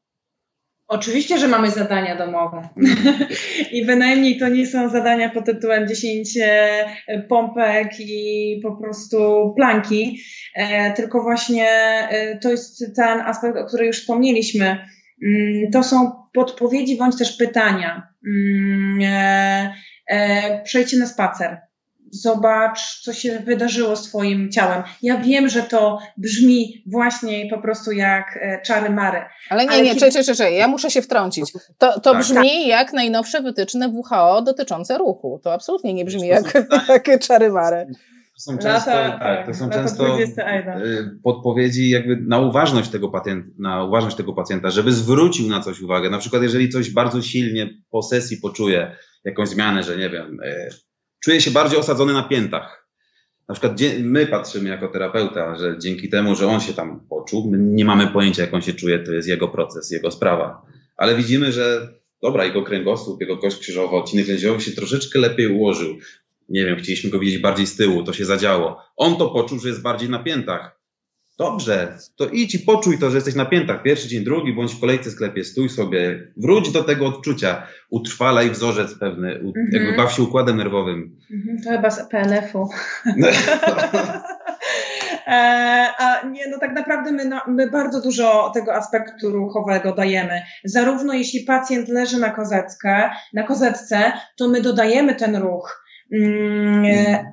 Oczywiście, że mamy zadania domowe. I bynajmniej to nie są zadania pod tytułem 10 e, pompek i po prostu planki, e, tylko właśnie e, to jest ten aspekt, o którym już wspomnieliśmy. Mm, to są podpowiedzi bądź też pytania. Mm, przejdźcie na spacer zobacz, co się wydarzyło z Twoim ciałem. Ja wiem, że to brzmi właśnie po prostu jak e, czary mary. Ale nie, ale nie, kiedy... czekaj, czekaj, ja muszę się wtrącić. To, to tak. brzmi tak. jak najnowsze wytyczne WHO dotyczące ruchu. To absolutnie nie brzmi jak, jak czary mary. To są często, Lata, tak, to są często y, podpowiedzi jakby na uważność tego pacjenta, na uważność tego pacjenta, żeby zwrócił na coś uwagę. Na przykład, jeżeli coś bardzo silnie po sesji poczuje jakąś zmianę, że nie wiem, y, czuje się bardziej osadzony na piętach. Na przykład my patrzymy jako terapeuta, że dzięki temu, że on się tam poczuł, my nie mamy pojęcia, jak on się czuje, to jest jego proces, jego sprawa. Ale widzimy, że dobra, jego kręgosłup, jego kość krzyżowa, odcinek lędźwiowy się troszeczkę lepiej ułożył. Nie wiem, chcieliśmy go widzieć bardziej z tyłu, to się zadziało. On to poczuł, że jest bardziej na piętach. Dobrze, to idź i poczuj to, że jesteś na piętach. Pierwszy dzień, drugi, bądź w kolejce sklepie, stój sobie, wróć do tego odczucia, utrwalaj wzorzec pewny, mm -hmm. jakby baw się układem nerwowym. Mm -hmm, to chyba z PNF-u. e, a nie, no tak naprawdę my, my bardzo dużo tego aspektu ruchowego dajemy. Zarówno jeśli pacjent leży na kozetce, na kozetce, to my dodajemy ten ruch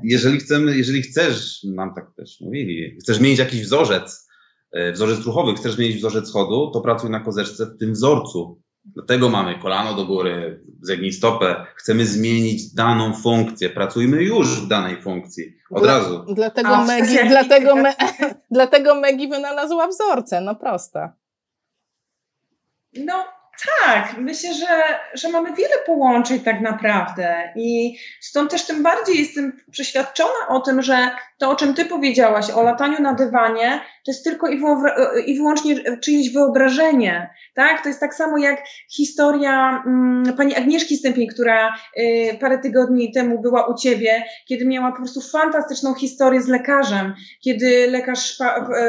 jeżeli chcemy, jeżeli chcesz, nam tak też mówili, chcesz mieć jakiś wzorzec, e, wzorzec ruchowy, chcesz mieć wzorzec chodu, to pracuj na kozeczce w tym wzorcu. Dlatego mamy kolano do góry, zegnij stopę. Chcemy zmienić daną funkcję. Pracujmy już w danej funkcji. Od Dla, razu. Dlatego, A, Megi, dlatego, me, dlatego Megi wynalazła wzorce. No prosta. No, tak, myślę, że, że mamy wiele połączeń tak naprawdę i stąd też tym bardziej jestem przeświadczona o tym, że to, o czym ty powiedziałaś, o lataniu na dywanie, to jest tylko i, i wyłącznie czyjeś wyobrażenie, tak? To jest tak samo jak historia mm, pani Agnieszki Stępień, która y, parę tygodni temu była u ciebie, kiedy miała po prostu fantastyczną historię z lekarzem, kiedy lekarz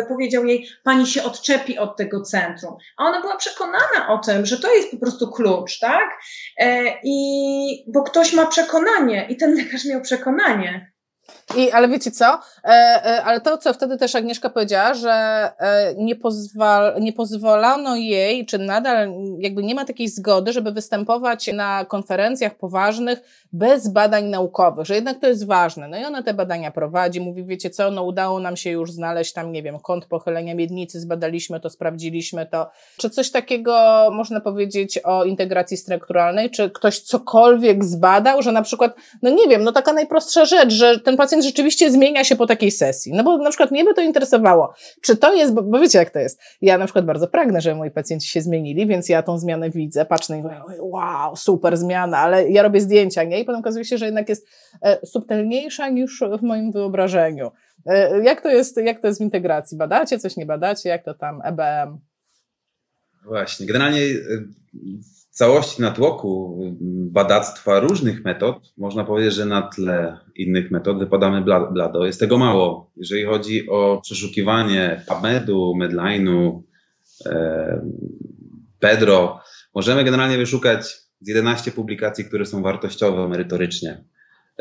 powiedział jej, pani się odczepi od tego centrum. A ona była przekonana o tym, że to jest po prostu klucz, tak? E, I bo ktoś ma przekonanie i ten lekarz miał przekonanie. I, ale wiecie co? E, e, ale to, co wtedy też Agnieszka powiedziała, że e, nie, pozwal, nie pozwolano jej, czy nadal jakby nie ma takiej zgody, żeby występować na konferencjach poważnych bez badań naukowych, że jednak to jest ważne. No i ona te badania prowadzi, mówi, wiecie co, no udało nam się już znaleźć tam, nie wiem, kąt pochylenia miednicy, zbadaliśmy to, sprawdziliśmy to. Czy coś takiego można powiedzieć o integracji strukturalnej? Czy ktoś cokolwiek zbadał, że na przykład, no nie wiem, no taka najprostsza rzecz, że ten ten pacjent rzeczywiście zmienia się po takiej sesji. No bo na przykład mnie by to interesowało, czy to jest, bo, bo wiecie jak to jest. Ja na przykład bardzo pragnę, żeby moi pacjenci się zmienili, więc ja tą zmianę widzę, patrzę i mówię, wow, super zmiana, ale ja robię zdjęcia, nie? I potem okazuje się, że jednak jest e, subtelniejsza niż w moim wyobrażeniu. E, jak to jest, jak to jest w integracji? Badacie coś, nie badacie? Jak to tam EBM? Właśnie, generalnie e, całości natłoku badactwa różnych metod, można powiedzieć, że na tle innych metod wypadamy blado. Jest tego mało. Jeżeli chodzi o przeszukiwanie PubMedu, Medline'u, e, Pedro, możemy generalnie wyszukać z 11 publikacji, które są wartościowe merytorycznie.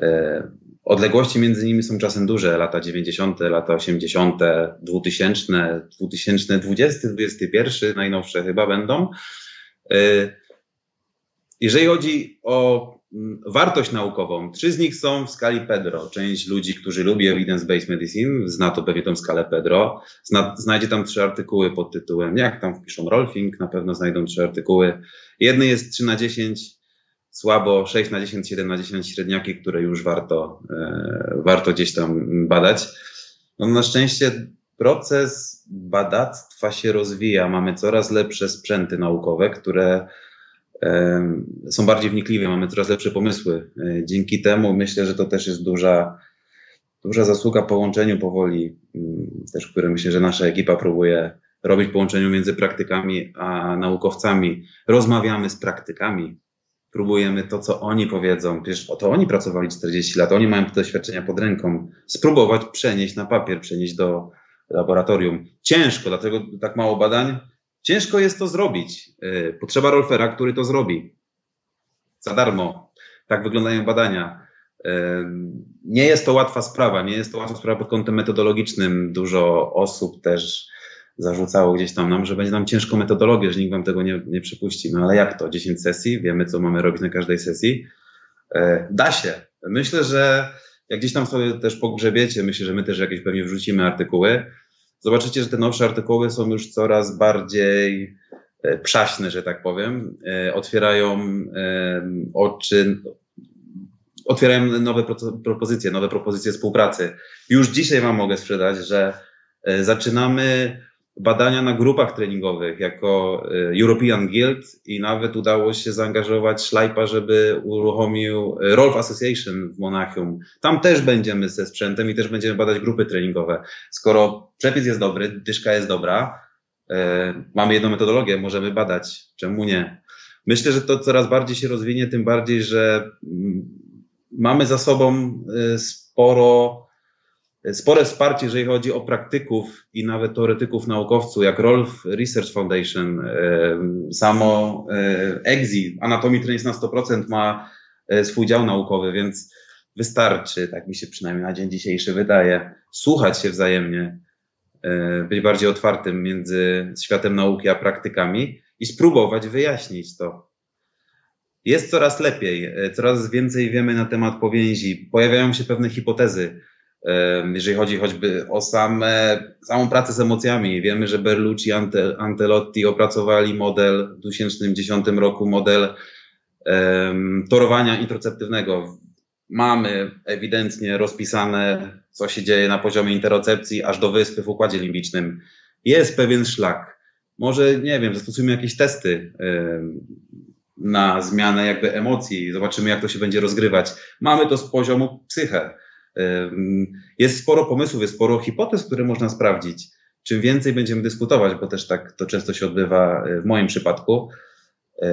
E, odległości między nimi są czasem duże, lata 90., lata 80., 2000, 2020, 2021, najnowsze chyba będą. Jeżeli chodzi o mm, wartość naukową, trzy z nich są w skali Pedro. Część ludzi, którzy lubi evidence-based medicine, zna to pewnie tą skalę Pedro, zna, znajdzie tam trzy artykuły pod tytułem, jak tam wpiszą Rolfing, na pewno znajdą trzy artykuły. Jedny jest 3 na 10, słabo 6 na 10, 7 na 10 średniaki, które już warto, e, warto gdzieś tam badać. No, na szczęście proces badactwa się rozwija. Mamy coraz lepsze sprzęty naukowe, które są bardziej wnikliwe, mamy coraz lepsze pomysły. E, dzięki temu myślę, że to też jest duża, duża zasługa połączeniu powoli, mm, też które myślę, że nasza ekipa próbuje robić połączeniu między praktykami a naukowcami. Rozmawiamy z praktykami, próbujemy to, co oni powiedzą, przecież to oni pracowali 40 lat, oni mają te doświadczenia pod ręką, spróbować przenieść na papier, przenieść do laboratorium. Ciężko, dlatego tak mało badań, Ciężko jest to zrobić. E, potrzeba rolfera, który to zrobi. Za darmo. Tak wyglądają badania. E, nie jest to łatwa sprawa, nie jest to łatwa sprawa pod kątem metodologicznym. Dużo osób też zarzucało gdzieś tam nam, że będzie nam ciężko metodologię, że nikt wam tego nie, nie przypuści. No ale jak to? 10 sesji, wiemy co mamy robić na każdej sesji. E, da się. Myślę, że jak gdzieś tam sobie też pogrzebiecie, myślę, że my też jakieś pewnie wrzucimy artykuły, zobaczycie, że te nowsze artykuły są już coraz bardziej e, przaśne, że tak powiem. E, otwierają e, oczy, otwierają nowe propozycje, nowe propozycje współpracy. Już dzisiaj Wam mogę sprzedać, że zaczynamy badania na grupach treningowych jako e, European Guild i nawet udało się zaangażować Schleipa, żeby uruchomił e, Rolf Association w Monachium. Tam też będziemy ze sprzętem i też będziemy badać grupy treningowe. Skoro przepis jest dobry, dyszka jest dobra, e, mamy jedną metodologię, możemy badać. Czemu nie? Myślę, że to coraz bardziej się rozwinie, tym bardziej, że mm, mamy za sobą sporo spore wsparcie, jeżeli chodzi o praktyków i nawet teoretyków naukowców, jak Rolf Research Foundation, samo EXI, Anatomii Training na 100% ma e, swój dział naukowy, więc wystarczy, tak mi się przynajmniej na dzień dzisiejszy wydaje, słuchać się wzajemnie, e, być bardziej otwartym między światem nauki a praktykami i spróbować wyjaśnić to. Jest coraz lepiej, e, coraz więcej wiemy na temat powięzi, pojawiają się pewne hipotezy, jeżeli chodzi choćby o same, samą pracę z emocjami. Wiemy, że Berlucci i Ante, Antelotti opracowali model w 2010 roku, model um, torowania introceptywnego. Mamy ewidentnie rozpisane, co się dzieje na poziomie interocepcji aż do wyspy w układzie limbicznym. Jest pewien szlak. Może, nie wiem, zastosujmy jakieś testy um, na zmianę jakby emocji, zobaczymy, jak to się będzie rozgrywać. Mamy to z poziomu psyche jest sporo pomysłów, jest sporo hipotez, które można sprawdzić. Czym więcej będziemy dyskutować, bo też tak to często się odbywa e, w moim przypadku. E,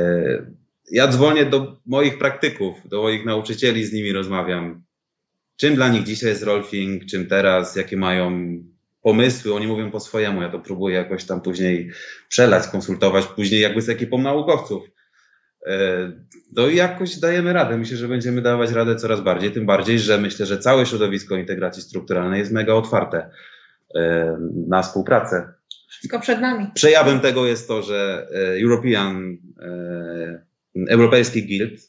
ja dzwonię do moich praktyków, do moich nauczycieli, z nimi rozmawiam. Czym dla nich dzisiaj jest rolfing, czym teraz, jakie mają pomysły, oni mówią po swojemu, ja to próbuję jakoś tam później przelać, konsultować, później jakby z ekipą naukowców. E, no i jakoś dajemy radę. Myślę, że będziemy dawać radę coraz bardziej, tym bardziej, że myślę, że całe środowisko integracji strukturalnej jest mega otwarte e, na współpracę. Wszystko przed nami. Przejawem tego jest to, że e, European, Europejski Guild,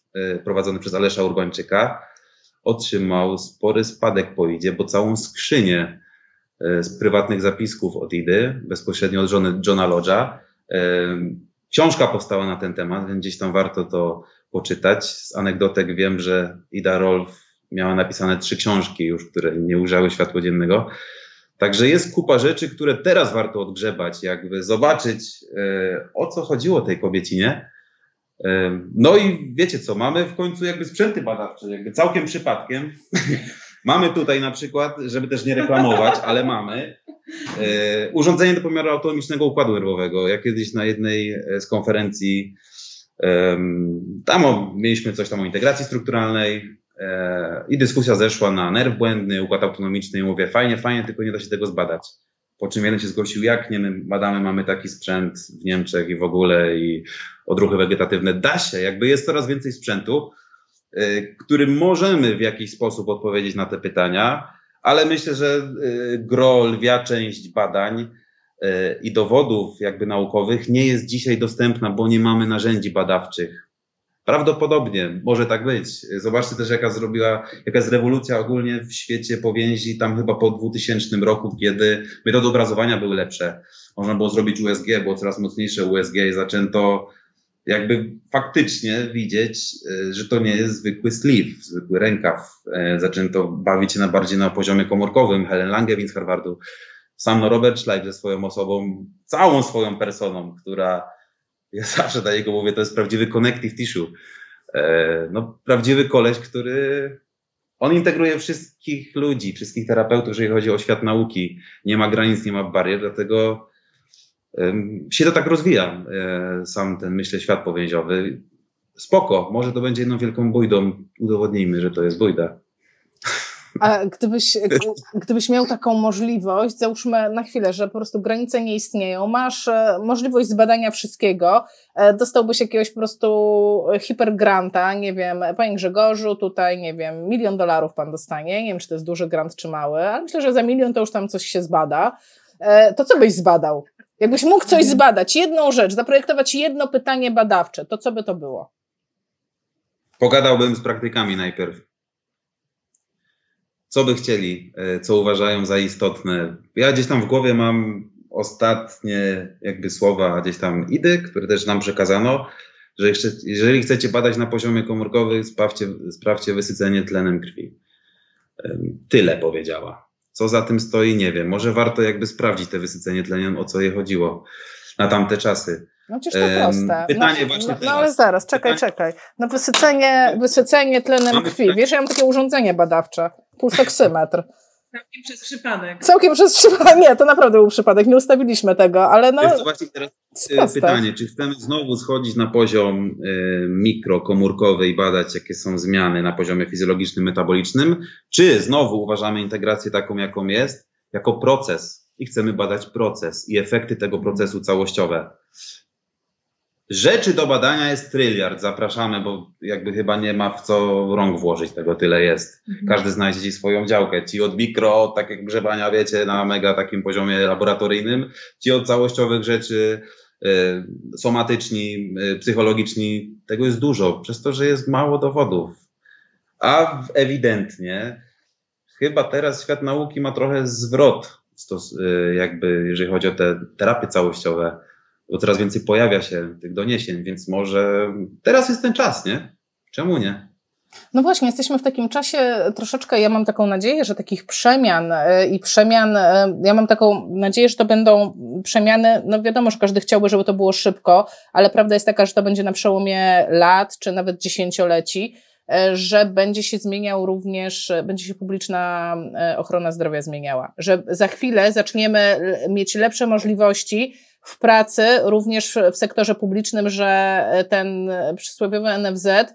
prowadzony przez Alesza Urbańczyka, otrzymał spory spadek po idzie, bo całą skrzynię z prywatnych zapisków od IDY, bezpośrednio od żony Johna Lodge'a, Książka powstała na ten temat, więc gdzieś tam warto to poczytać. Z anegdotek wiem, że Ida Rolf miała napisane trzy książki już, które nie ujrzały światła dziennego. Także jest kupa rzeczy, które teraz warto odgrzebać, jakby zobaczyć, e, o co chodziło tej kobiecinie. E, no i wiecie co, mamy w końcu jakby sprzęty badawcze, jakby całkiem przypadkiem. mamy tutaj na przykład, żeby też nie reklamować, ale mamy e, urządzenie do pomiaru autonomicznego układu nerwowego. Ja kiedyś na jednej z konferencji tam mieliśmy coś tam o integracji strukturalnej, i dyskusja zeszła na nerw błędny, układ autonomiczny i mówię, fajnie, fajnie, tylko nie da się tego zbadać. Po czym jeden się zgłosił, jak nie, my badamy, mamy taki sprzęt w Niemczech i w ogóle i odruchy wegetatywne. Da się, jakby jest coraz więcej sprzętu, którym możemy w jakiś sposób odpowiedzieć na te pytania, ale myślę, że y, gro, lwia część badań y, i dowodów jakby naukowych nie jest dzisiaj dostępna, bo nie mamy narzędzi badawczych Prawdopodobnie może tak być. Zobaczcie też, jaka zrobiła, jaka jest rewolucja ogólnie w świecie powięzi, tam chyba po 2000 roku, kiedy metody obrazowania były lepsze. Można było zrobić USG, było coraz mocniejsze USG i zaczęto jakby faktycznie widzieć, e, że to nie jest zwykły sleeve, zwykły rękaw. E, zaczęto bawić się na bardziej na poziomie komórkowym. Helen Langewin z Harvardu, sam Robert Schleich ze swoją osobą, całą swoją personą, która ja zawsze dla niego mówię, to jest prawdziwy connective tissue. E, no, prawdziwy koleś, który on integruje wszystkich ludzi, wszystkich terapeutów, jeżeli chodzi o świat nauki. Nie ma granic, nie ma barier, dlatego się to tak rozwija, e, sam ten, myślę, świat powięziowy. Spoko, może to będzie jedną wielką bójdą. Udowodnijmy, że to jest bójda. A gdybyś, gdybyś miał taką możliwość, załóżmy na chwilę, że po prostu granice nie istnieją, masz e, możliwość zbadania wszystkiego, e, dostałbyś jakiegoś po prostu hipergranta, nie wiem, panie Grzegorzu, tutaj, nie wiem, milion dolarów pan dostanie, nie wiem, czy to jest duży grant, czy mały, ale myślę, że za milion to już tam coś się zbada. To co byś zbadał? Jakbyś mógł coś zbadać, jedną rzecz, zaprojektować jedno pytanie badawcze, to co by to było? Pogadałbym z praktykami najpierw co by chcieli, e, co uważają za istotne. Ja gdzieś tam w głowie mam ostatnie jakby słowa gdzieś tam idy, które też nam przekazano, że jeszcze, jeżeli chcecie badać na poziomie komórkowym, sprawdźcie, sprawdźcie wysycenie tlenem krwi. Tyle powiedziała. Co za tym stoi, nie wiem. Może warto jakby sprawdzić te wysycenie tlenem, o co je chodziło na tamte czasy. No przecież to proste. Pytanie no, właśnie no, no ale zaraz, czekaj, pytanie. czekaj. No wysycenie, wysycenie tlenem krwi. Wiesz, ja mam takie urządzenie badawcze, pulsoksymetr. Całkiem przez przypadek. Całkiem przez przypadek. Nie, to naprawdę był przypadek. Nie ustawiliśmy tego, ale no. To właśnie teraz e, pytanie, czy chcemy znowu schodzić na poziom y, mikrokomórkowy i badać, jakie są zmiany na poziomie fizjologicznym, metabolicznym, czy znowu uważamy integrację taką, jaką jest, jako proces i chcemy badać proces i efekty tego procesu całościowe. Rzeczy do badania jest tryliard, zapraszamy, bo jakby chyba nie ma w co rąk włożyć, tego tyle jest. Mhm. Każdy znajdzie ci swoją działkę. Ci od mikro, tak jak grzebania, wiecie, na mega takim poziomie laboratoryjnym, ci od całościowych rzeczy, y, somatyczni, y, psychologiczni, tego jest dużo, przez to, że jest mało dowodów. A ewidentnie, chyba teraz świat nauki ma trochę zwrot, stos, y, jakby jeżeli chodzi o te terapie całościowe bo coraz więcej pojawia się tych doniesień, więc może teraz jest ten czas, nie? Czemu nie? No właśnie, jesteśmy w takim czasie troszeczkę, ja mam taką nadzieję, że takich przemian e, i przemian, e, ja mam taką nadzieję, że to będą przemiany, no wiadomo, że każdy chciałby, żeby to było szybko, ale prawda jest taka, że to będzie na przełomie lat, czy nawet dziesięcioleci, e, że będzie się zmieniał również, będzie się publiczna ochrona zdrowia zmieniała, że za chwilę zaczniemy mieć lepsze możliwości w pracy, również w sektorze publicznym, że ten przysłowiowy NFZ e,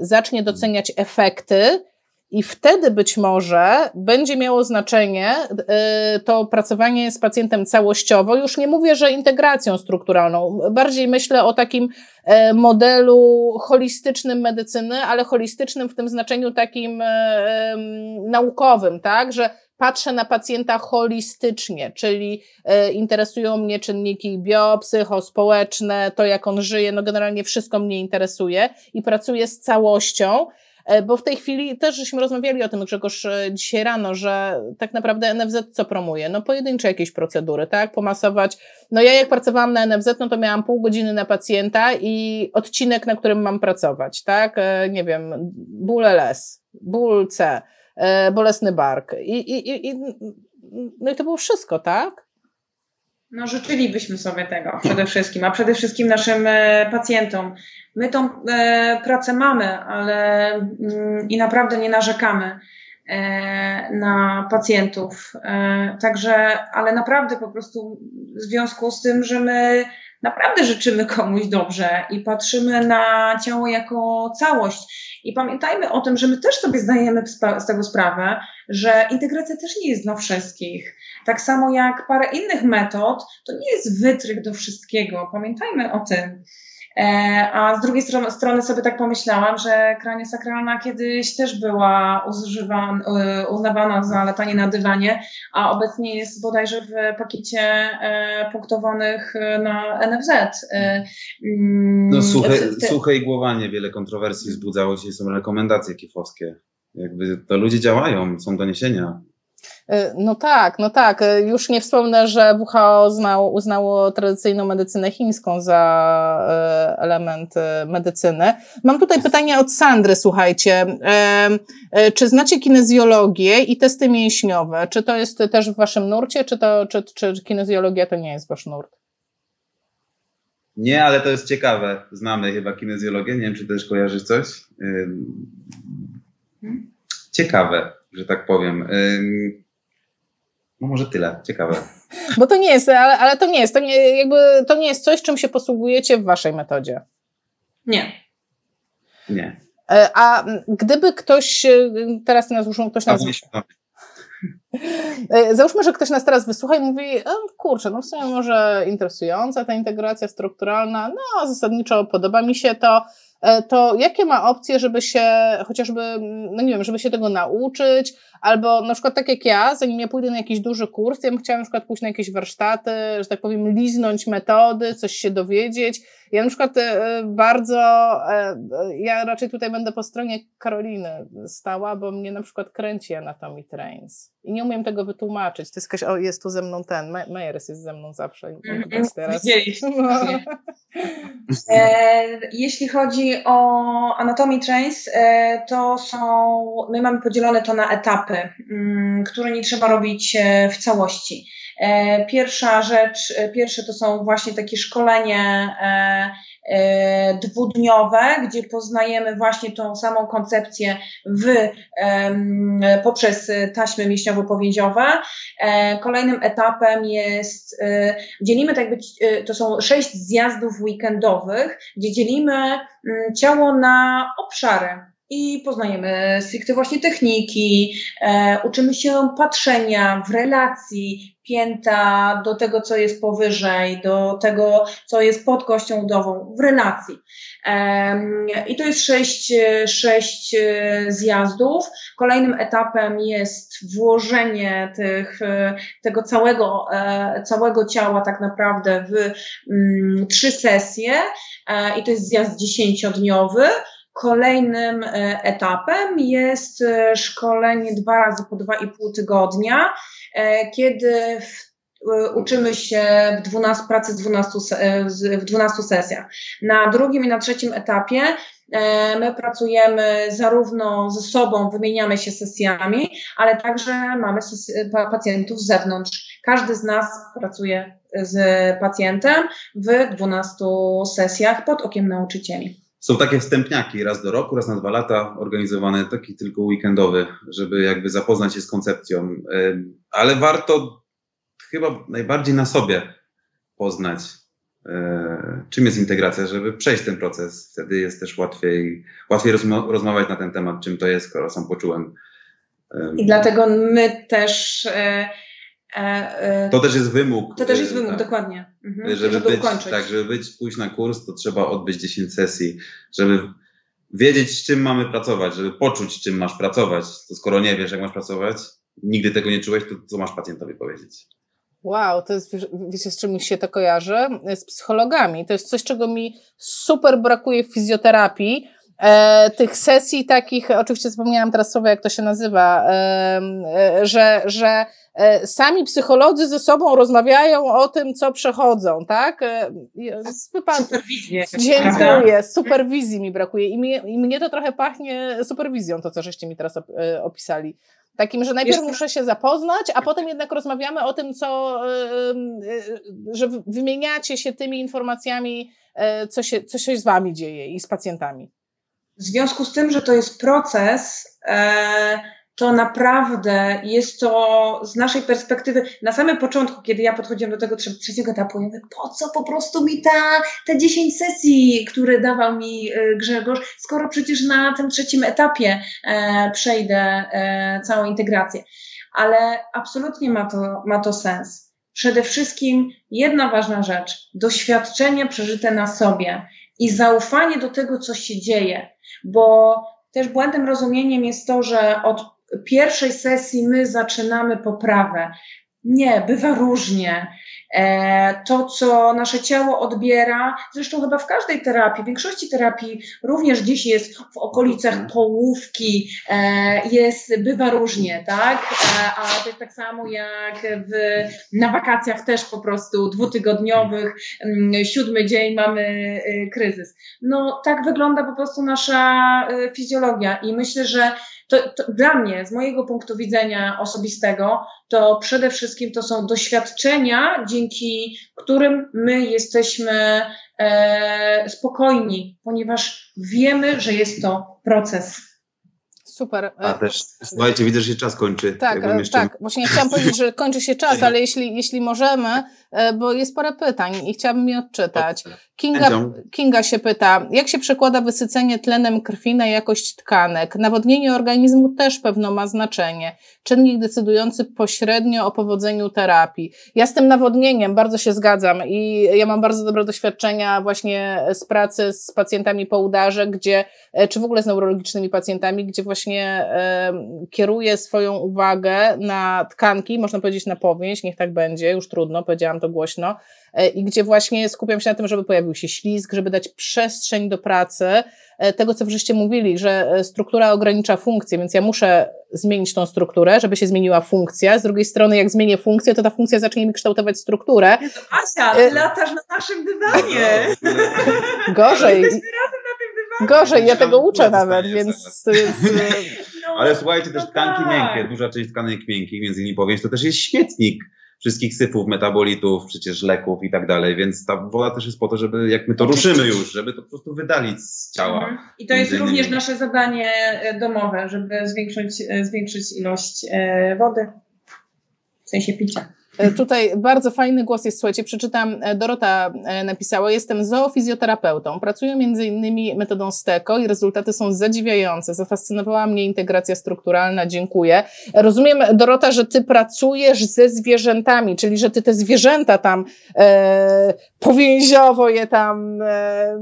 zacznie doceniać efekty, i wtedy być może będzie miało znaczenie e, to pracowanie z pacjentem całościowo. Już nie mówię, że integracją strukturalną. Bardziej myślę o takim e, modelu holistycznym medycyny, ale holistycznym w tym znaczeniu takim naukowym, tak? Że patrzę na pacjenta holistycznie, czyli e, interesują mnie czynniki biopsychospołeczne, to jak on żyje, no generalnie wszystko mnie interesuje i pracuję z całością, e, bo w tej chwili też żeśmy rozmawiali o tym, Grzegorz, e, dzisiaj rano, że tak naprawdę NFZ co promuje? No pojedyncze jakieś procedury, tak? Pomasować. No ja jak pracowałam na NFZ, no to miałam pół godziny na pacjenta i odcinek, na którym mam pracować, tak? Nie wiem, bóle les ból C, bolesny bark. I, i, i, no i to było wszystko, tak? No, życzylibyśmy sobie tego przede wszystkim, a przede wszystkim naszym e, pacjentom. My tą e, pracę mamy, ale mm, i naprawdę nie narzekamy e, na pacjentów. E, także, ale naprawdę po prostu w związku z tym, że my naprawdę życzymy komuś dobrze i patrzymy na ciało jako całość. I pamiętajmy o tym, że my też sobie zdajemy z tego sprawę, że integracja też nie jest dla wszystkich. Tak samo jak parę innych metod, to nie jest wytrych do wszystkiego. Pamiętajmy o tym. E, a z drugiej strony sobie tak pomyślałam, że krania sakralna kiedyś też była e, uznawana za latanie na dywanie, a obecnie jest bodajże w pakiecie e, punktowanych na NFZ. Mm, no suche, suche igłowanie, wiele kontrowersji wzbudzało się, są rekomendacje kifowskie. Jakby to ludzie działają, są doniesienia. E, no tak, no tak. E, już nie wspomnę, że WHO uznało, uznało tradycyjną medycynę chińską za e, element medycyny. Mam tutaj pytanie od Sandry, słuchajcie. Czy znacie kinezjologię i testy mięśniowe? Czy to jest też w waszym nurcie, czy, to, czy, czy kinezjologia to nie jest wasz nurt? Nie, ale to jest ciekawe. Znamy chyba kinezjologię. Nie wiem, czy też kojarzysz coś. Hmm? Ciekawe, że tak powiem. No może tyle, ciekawe. Bo to nie jest, ale, ale to nie jest, to nie, jakby, to nie jest coś, czym się posługujecie w waszej metodzie. Nie. Nie. E, a gdyby ktoś, e, teraz nas załóżmy, ktoś nas... E, załóżmy, że ktoś nas teraz wysłucha i mówi, kurczę, no w sumie może interesująca ta integracja strukturalna, no zasadniczo podoba mi się to, to jakie ma opcje, żeby się chociażby, no nie wiem, żeby się tego nauczyć, albo na przykład tak jak ja, zanim ja pójdę na jakiś duży kurs, ja bym chciała na przykład pójść na jakieś warsztaty, że tak powiem, liznąć metody, coś się dowiedzieć. Ja na przykład e, bardzo, e, ja raczej tutaj będę po stronie Karoliny stała, bo mnie na przykład kręci Anatomy Trains. I nie umiem tego wytłumaczyć. To jest jakaś, o, jest tu ze mną ten, Mejers jest ze mną zawsze. Mm, teraz. No. E, jeśli chodzi o Anatomy Trains, e, to są, my mamy podzielone to na etapy, m, mm, które nie trzeba robić e, w całości. E, pierwsza rzecz, e, pierwsze to są właśnie takie szkolenie dwudniowe, gdzie poznajemy właśnie tą samą koncepcję w, poprzez taśmy mięśniowo-powięziowe. Kolejnym etapem jest, dzielimy tak jakby, to są sześć zjazdów weekendowych, gdzie dzielimy mm, ciało na obszary i poznajemy stricte właśnie techniki, e, uczymy się patrzenia w relacji pięta do tego, co jest powyżej, do tego, co jest pod kością udową, w relacji. E, I to jest sześć, sześć e, zjazdów. Kolejnym etapem jest włożenie tych, e, tego całego, e, całego ciała tak naprawdę w mm, trzy sesje i to jest zjazd dziesięciodniowy Kolejnym e, etapem jest e, szkolenie dwa razy po dwa i pół tygodnia, e, kiedy uczymy się w 12, pracy z 12, w 12 sesjach. Na drugim i na trzecim etapie my pracujemy zarówno ze sobą, wymieniamy się sesjami, ale także mamy pacjentów z zewnątrz. Każdy z nas pracuje z pacjentem w 12 sesjach pod okiem nauczycieli. Są takie wstępniaki raz do roku, raz na dwa lata organizowane, taki tylko weekendowy, żeby jakby zapoznać się z koncepcją. Ale warto chyba najbardziej na sobie poznać, e, czym jest integracja, żeby przejść ten proces. Wtedy jest też łatwiej, łatwiej rozmawiać na ten temat, czym to jest, skoro sam poczułem. I dlatego my też e, to też jest wymóg. To też jest wymóg, tak. dokładnie. Mhm. Żeby, żeby być, ukończyć. Tak, żeby być, pójść na kurs, to trzeba odbyć 10 sesji, żeby wiedzieć, z czym mamy pracować, żeby poczuć, z czym masz pracować. To skoro nie wiesz, jak masz pracować, nigdy tego nie czułeś, to co masz pacjentowi powiedzieć? Wow, to jest, wiecie, z czym mi się to kojarzy? Z psychologami. To jest coś, czego mi super brakuje w fizjoterapii, e, tych sesji takich, oczywiście zapomniałam teraz słowa, jak to się nazywa, e, że, że e, sami psycholodzy ze sobą rozmawiają o tym, co przechodzą, tak? E, Superwizję. Dziękuję, superwizji mi brakuje I, mi, i mnie to trochę pachnie superwizją, to co żeście mi teraz e, opisali. Takim, że najpierw muszę się zapoznać, a potem jednak rozmawiamy o tym, co, że wymieniacie się tymi informacjami, co się, co się z wami dzieje i z pacjentami. W związku z tym, że to jest proces, e, to naprawdę jest to z naszej perspektywy, na samym początku, kiedy ja podchodziłam do tego trzeciego etapu, ja mówię, po co po prostu mi ta, te 10 sesji, które dawał mi e, Grzegorz, skoro przecież na tym trzecim etapie e, przejdę całą integrację. Ale absolutnie ma to, ma to sens. Przede wszystkim jedna ważna rzecz, doświadczenie przeżyte na sobie i zaufanie do tego, co się dzieje bo też błędnym rozumieniem jest to, że od pierwszej sesji my zaczynamy poprawę. Nie, bywa różnie. E, to, co nasze ciało odbiera, zresztą chyba w każdej terapii, w większości terapii również gdzieś jest w okolicach mhm. połówki, e, jest, bywa różnie, tak? E, a to jest tak samo jak w, na wakacjach też po prostu dwutygodniowych, mm, siódmy dzień mamy kryzys. No tak wygląda po prostu nasza fizjologia i myślę, że to, to, dla mnie, z mojego punktu widzenia osobistego, to przede wszystkim to są doświadczenia, dzięki którym my jesteśmy e, spokojni, ponieważ wiemy, że jest to proces. Super. A też, słuchajcie, widzę, że się czas kończy. Tak, e, jeszcze... tak. Właśnie chciałam powiedzieć, że kończy się czas, ale jeśli, jeśli możemy, e, bo jest parę pytań i chciałabym je odczytać. Kinga, Kinga się pyta, jak się przekłada wysycenie tlenem krwi na jakość tkanek? Nawodnienie organizmu też pewno ma znaczenie. Czynnik decydujący pośrednio o powodzeniu terapii. Ja z tym nawodnieniem bardzo się zgadzam i ja mam bardzo dobre doświadczenia właśnie z pracy z pacjentami po udarze, gdzie, e, czy w ogóle z neurologicznymi pacjentami, gdzie właśnie e, kieruję swoją uwagę na tkanki, można powiedzieć na powięź, niech tak będzie, już trudno, powiedziałam to głośno, E, i gdzie właśnie skupiam się na tym, żeby pojawił się ślizg, żeby dać przestrzeń do pracy, e, tego, co żeście mówili, że e, struktura ogranicza funkcję, więc ja muszę zmienić tą strukturę, żeby się zmieniła funkcja. Z drugiej strony, jak zmienię funkcję, to ta funkcja zacznie mi kształtować strukturę. Jezu, Asia, ty latasz na naszym dywanie. Gorzej. Gorzej, ja tego uczę nawet, więc. No, Ale słuchajcie, też no tkanki tak. miękkie, duża część tkanek miękkich, między innymi powiem, to też jest świetnik wszystkich syfów, metabolitów, przecież leków i tak dalej, więc ta wola też jest po to, żeby jak my to ruszymy już, żeby to po prostu wydalić z ciała. Mhm. I to jest również nasze zadanie e, domowe, żeby zwiększyć, e, zwiększyć ilość e, wody, w sensie picia. E, tutaj bardzo fajny głos jest, słuchajcie, przeczytam, e, Dorota e, napisała, jestem zoofizjoterapeutą, pracuję między innymi metodą STEKO i rezultaty są zadziwiające, zafascynowała mnie integracja strukturalna, dziękuję. Rozumiem, Dorota, że ty pracujesz ze zwierzętami, czyli że ty te zwierzęta tam e, powięziowo je tam e,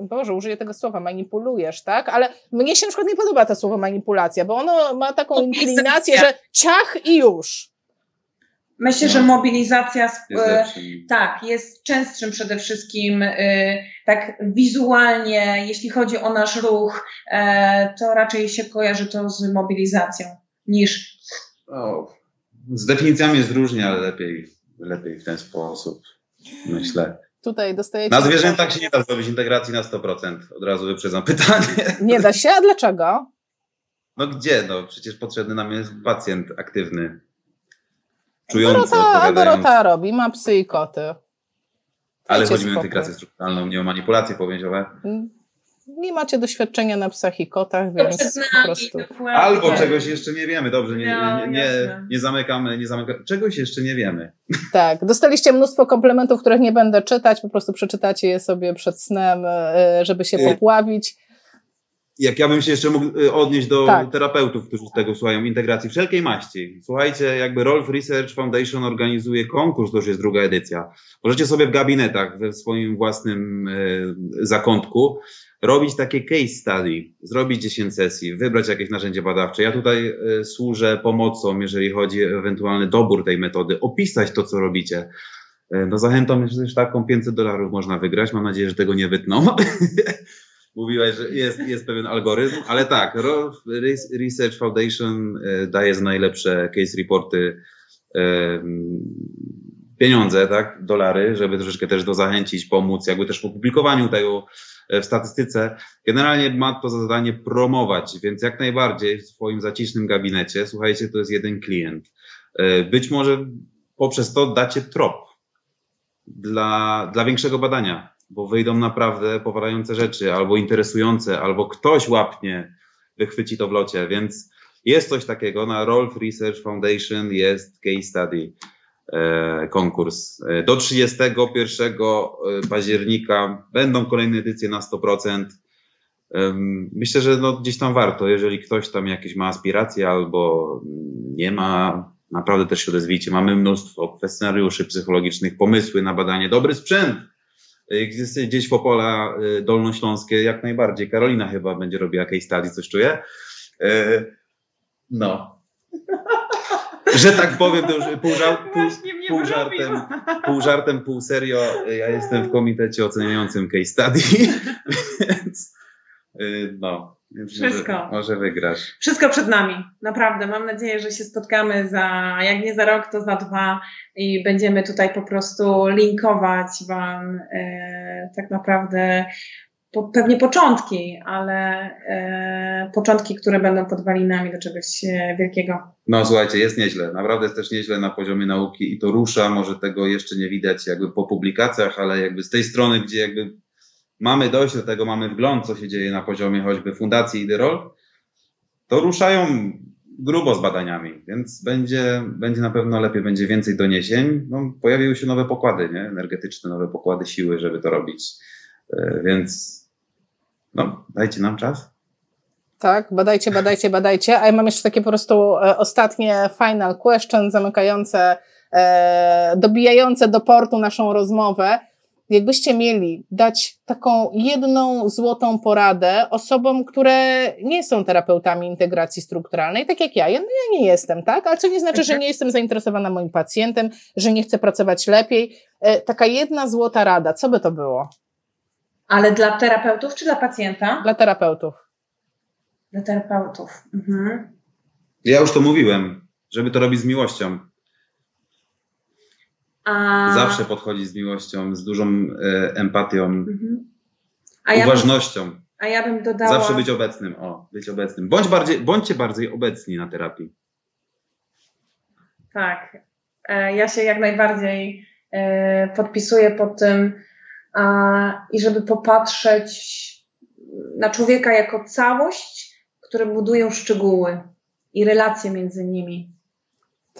Boże, użyję tego słowa, manipulujesz, tak? Ale mnie się na przykład nie podoba to słowo manipulacja, bo ono ma taką inklinację, że ciach i już. Myślę, no. że mobilizacja jest e, tak, jest częstszym przede wszystkim e, tak wizualnie, jeśli chodzi o nasz ruch, e, to raczej się kojarzy to z mobilizacją niż. O, z definicjami jest różnie, ale lepiej, lepiej w ten sposób, myślę. Tutaj dostajecie. Na zwierzętach się nie da zrobić integracji na 100%. Od razu wyprzedzam pytanie. Nie da się, a dlaczego? No gdzie? No przecież potrzebny nam jest pacjent aktywny czujący, Dorota, Dorota robi, ma psy i koty. Ale chodzi o integrację strukturalną, nie o manipulacje powięziowe. Nie macie doświadczenia na psach i kotach, więc po prostu. Albo tak. czegoś jeszcze nie wiemy, dobrze, nie, nie, nie, nie, zamykamy, nie zamykamy. Czegoś jeszcze nie wiemy. Tak, dostaliście mnóstwo komplementów, których nie będę czytać, po prostu przeczytacie je sobie przed snem, e, żeby się y, popławić jak ja bym się jeszcze mógł y, odnieść do tak. terapeutów, którzy z tego słuchają, integracji wszelkiej maści. Słuchajcie, jakby Rolf Research Foundation organizuje konkurs, to już jest druga edycja. Możecie sobie w gabinetach, we swoim własnym y, zakątku robić takie case study, zrobić 10 sesji, wybrać jakieś narzędzie badawcze. Ja tutaj y, służę pomocą, jeżeli chodzi o ewentualny dobór tej metody, opisać to, co robicie. No zachętą, myślę, że taką 500 dolarów można wygrać. Mam nadzieję, że tego nie wytną. mówiłaś, że jest, jest pewien algorytm, ale tak, Research Foundation e, daje za najlepsze case reporty pieniądze, tak, dolary, żeby troszeczkę też do zachęcić, pomóc, jakby też w opublikowaniu tego e, w statystyce. Generalnie ma to za zadanie promować, więc jak najbardziej w swoim zacisznym gabinecie, słuchajcie, to jest jeden klient. E, być może poprzez to dacie trop dla, dla większego badania, bo wyjdą naprawdę powadające rzeczy, albo interesujące, albo ktoś łapnie, wychwyci to w locie, więc jest coś takiego. Na Rolf Research Foundation jest case study e, konkurs. E, do 31 e, października będą kolejne edycje na 100%. Myślę, że no gdzieś tam warto, jeżeli ktoś tam jakieś ma aspiracje albo nie ma, naprawdę też się odezwijcie. Mamy mnóstwo kwestionariuszy psychologicznych, pomysły na badanie, dobry sprzęt. Gdzieś w Opola Dolnośląskie jak najbardziej. Karolina chyba będzie robiła case study, coś czuję. No. Że tak powiem, to już pół, żart, pół, pół, żartem, pół żartem, pół serio. Ja jestem w komitecie oceniającym case study, więc y, Wszystko. Może, może, wygrasz. Wszystko przed nami. Naprawdę. Mam nadzieję, że się spotkamy za, jak nie za rok, to za dwa i będziemy tutaj po prostu linkować Wam e, tak naprawdę po, pewnie początki, ale e, początki, które będą podwalinami do czegoś e, wielkiego. No słuchajcie, jest nieźle. Naprawdę jest też nieźle na poziomie nauki i to rusza. Może tego jeszcze nie widać jakby po publikacjach, ale jakby z tej strony, gdzie jakby mamy dojść do tego, mamy wgląd, co się dzieje na poziomie choćby Fundacji Iderol, to ruszają grubo z badaniami, więc będzie, będzie na pewno lepiej, będzie więcej doniesień. No, pojawiły się nowe pokłady nie? energetyczne, nowe pokłady siły, żeby to robić. E, więc no, dajcie nam czas. Tak, badajcie, badajcie, badajcie. A ja mam jeszcze takie po prostu e, ostatnie final question, zamykające, e, dobijające do portu naszą rozmowę. Jakbyście mieli dać taką jedną złotą poradę osobom, które nie są terapeutami integracji strukturalnej, tak jak ja. ja no ja nie jestem, tak? Ale co nie znaczy, że mhm. nie jestem zainteresowana moim pacjentem, że nie chcę pracować lepiej. E, taka jedna złota rada, co by to było? Ale dla terapeutów czy dla pacjenta? Dla terapeutów. Dla terapeutów. Mhm. Ja już to mówiłem, żeby to robić z miłością. A... Zawsze podchodzić z miłością, z dużą e, empatią, mhm. ja uważnością. Bym, a ja bym dodała. Zawsze być obecnym. O, być obecnym. Bądź bardziej, bądźcie bardziej obecni na terapii. Tak. E, ja się jak najbardziej e, podpisuję pod tym i żeby popatrzeć na człowieka jako całość, które budują szczegóły i relacje między nimi.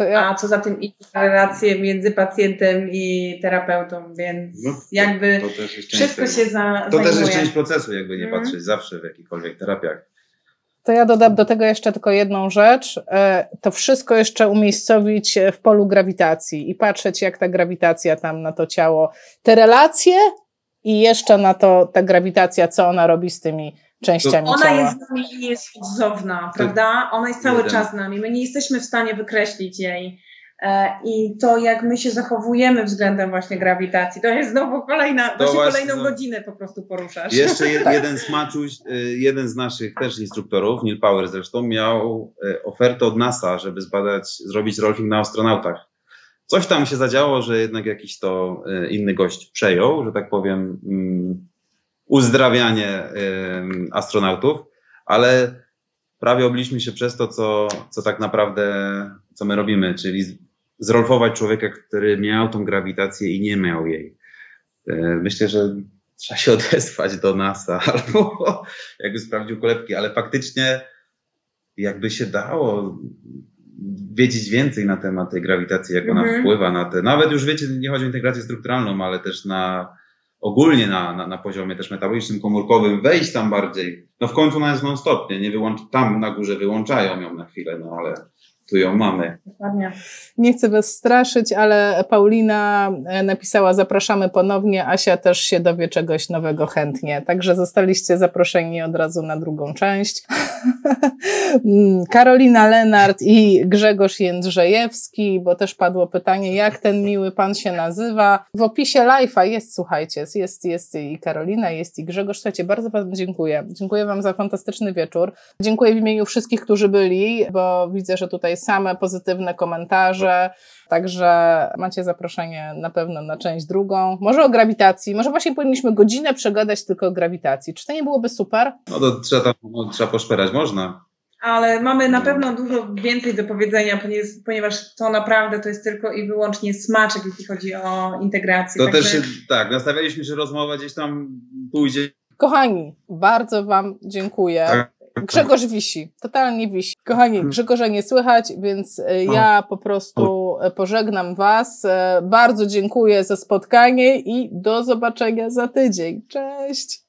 Ja... A co za tym i relacje między pacjentem i terapeutą, więc no, jakby wszystko się za, To zajmuje. też jest część procesu, jakby nie mm. patrzeć zawsze w jakichkolwiek terapiach. To ja dodam do tego jeszcze tylko jedną rzecz. E, to wszystko jeszcze umiejscowić w polu grawitacji i patrzeć, jak ta grawitacja tam na to ciało, te relacje i jeszcze na to ta grawitacja, co ona robi z tymi częściami ona ciała. Ona jest z nami i jest cudowna, prawda? Ona jest cały czas z nami. My nie jesteśmy w stanie wykreślić jej. E, I to, jak my się zachowujemy względem właśnie grawitacji, to jest znowu kolejna, to właśnie, właśnie kolejną no, godzinę po prostu poruszasz. Jeszcze je, tak. jeden z maczuś, y, jeden z naszych też instruktorów, Neil Power zresztą, miał y, ofertę od NASA, żeby zbadać, zrobić rolfing na astronautach. Coś tam się zadziało, że jednak jakiś to e, inny gość przejął, że tak powiem, mm, uzdrawianie astronautów, ale prawie obliśmy się przez to, co, co tak naprawdę, co my robimy, czyli zrolfować człowieka, który miał tą grawitację i nie miał jej. E, myślę, że trzeba się odesłać do NASA albo jakby sprawdził kolebki, ale faktycznie jakby się dało wiedzieć więcej na temat tej grawitacji, jak ona mhm. wpływa na te, nawet już wiecie, nie chodzi o integrację strukturalną, ale też na ogólnie na, na, na poziomie też metabolicznym, komórkowym, wejść tam bardziej. No w końcu ona jest non-stop, nie, nie wyłącz, tam na górze wyłączają ją na chwilę, no ale tu ją mamy. Dokładnie. Nie chcę Was straszyć, ale Paulina e, napisała zapraszamy ponownie, Asia też się dowie czegoś nowego chętnie, także zostaliście zaproszeni od razu na drugą część. Karolina Lenart i Grzegorz Jędrzejewski, bo też padło pytanie, jak ten miły pan się nazywa. W opisie live'a jest, słuchajcie, jest, jest i Karolina, jest i Grzegorz. Słuchajcie, bardzo Wam dziękuję. Dziękuję Wam za fantastyczny wieczór. Dziękuję w imieniu wszystkich, którzy byli, bo widzę, że tutaj same pozytywne komentarze. Także macie zaproszenie na pewno na część drugą. Może o grawitacji, może właśnie powinniśmy godzinę przegadać tylko o grawitacji. Czy to nie byłoby super? No to trzeba, tam, no, trzeba poszperać, można. Ale mamy na pewno dużo więcej do powiedzenia, ponieważ, ponieważ to naprawdę to jest tylko i wyłącznie smaczek, jeśli chodzi o integrację. To Także- też, tak, nastawialiśmy, że rozmowa gdzieś tam pójdzie. Kochani, bardzo Wam dziękuję. Tak. Grzegorz wisi, totalnie wisi. Kochani, Grzegorza nie słychać, więc y, ja po prostu y, pożegnam Was. Y, Bardzo dziękuję za spotkanie i do zobaczenia za tydzień. Cześć!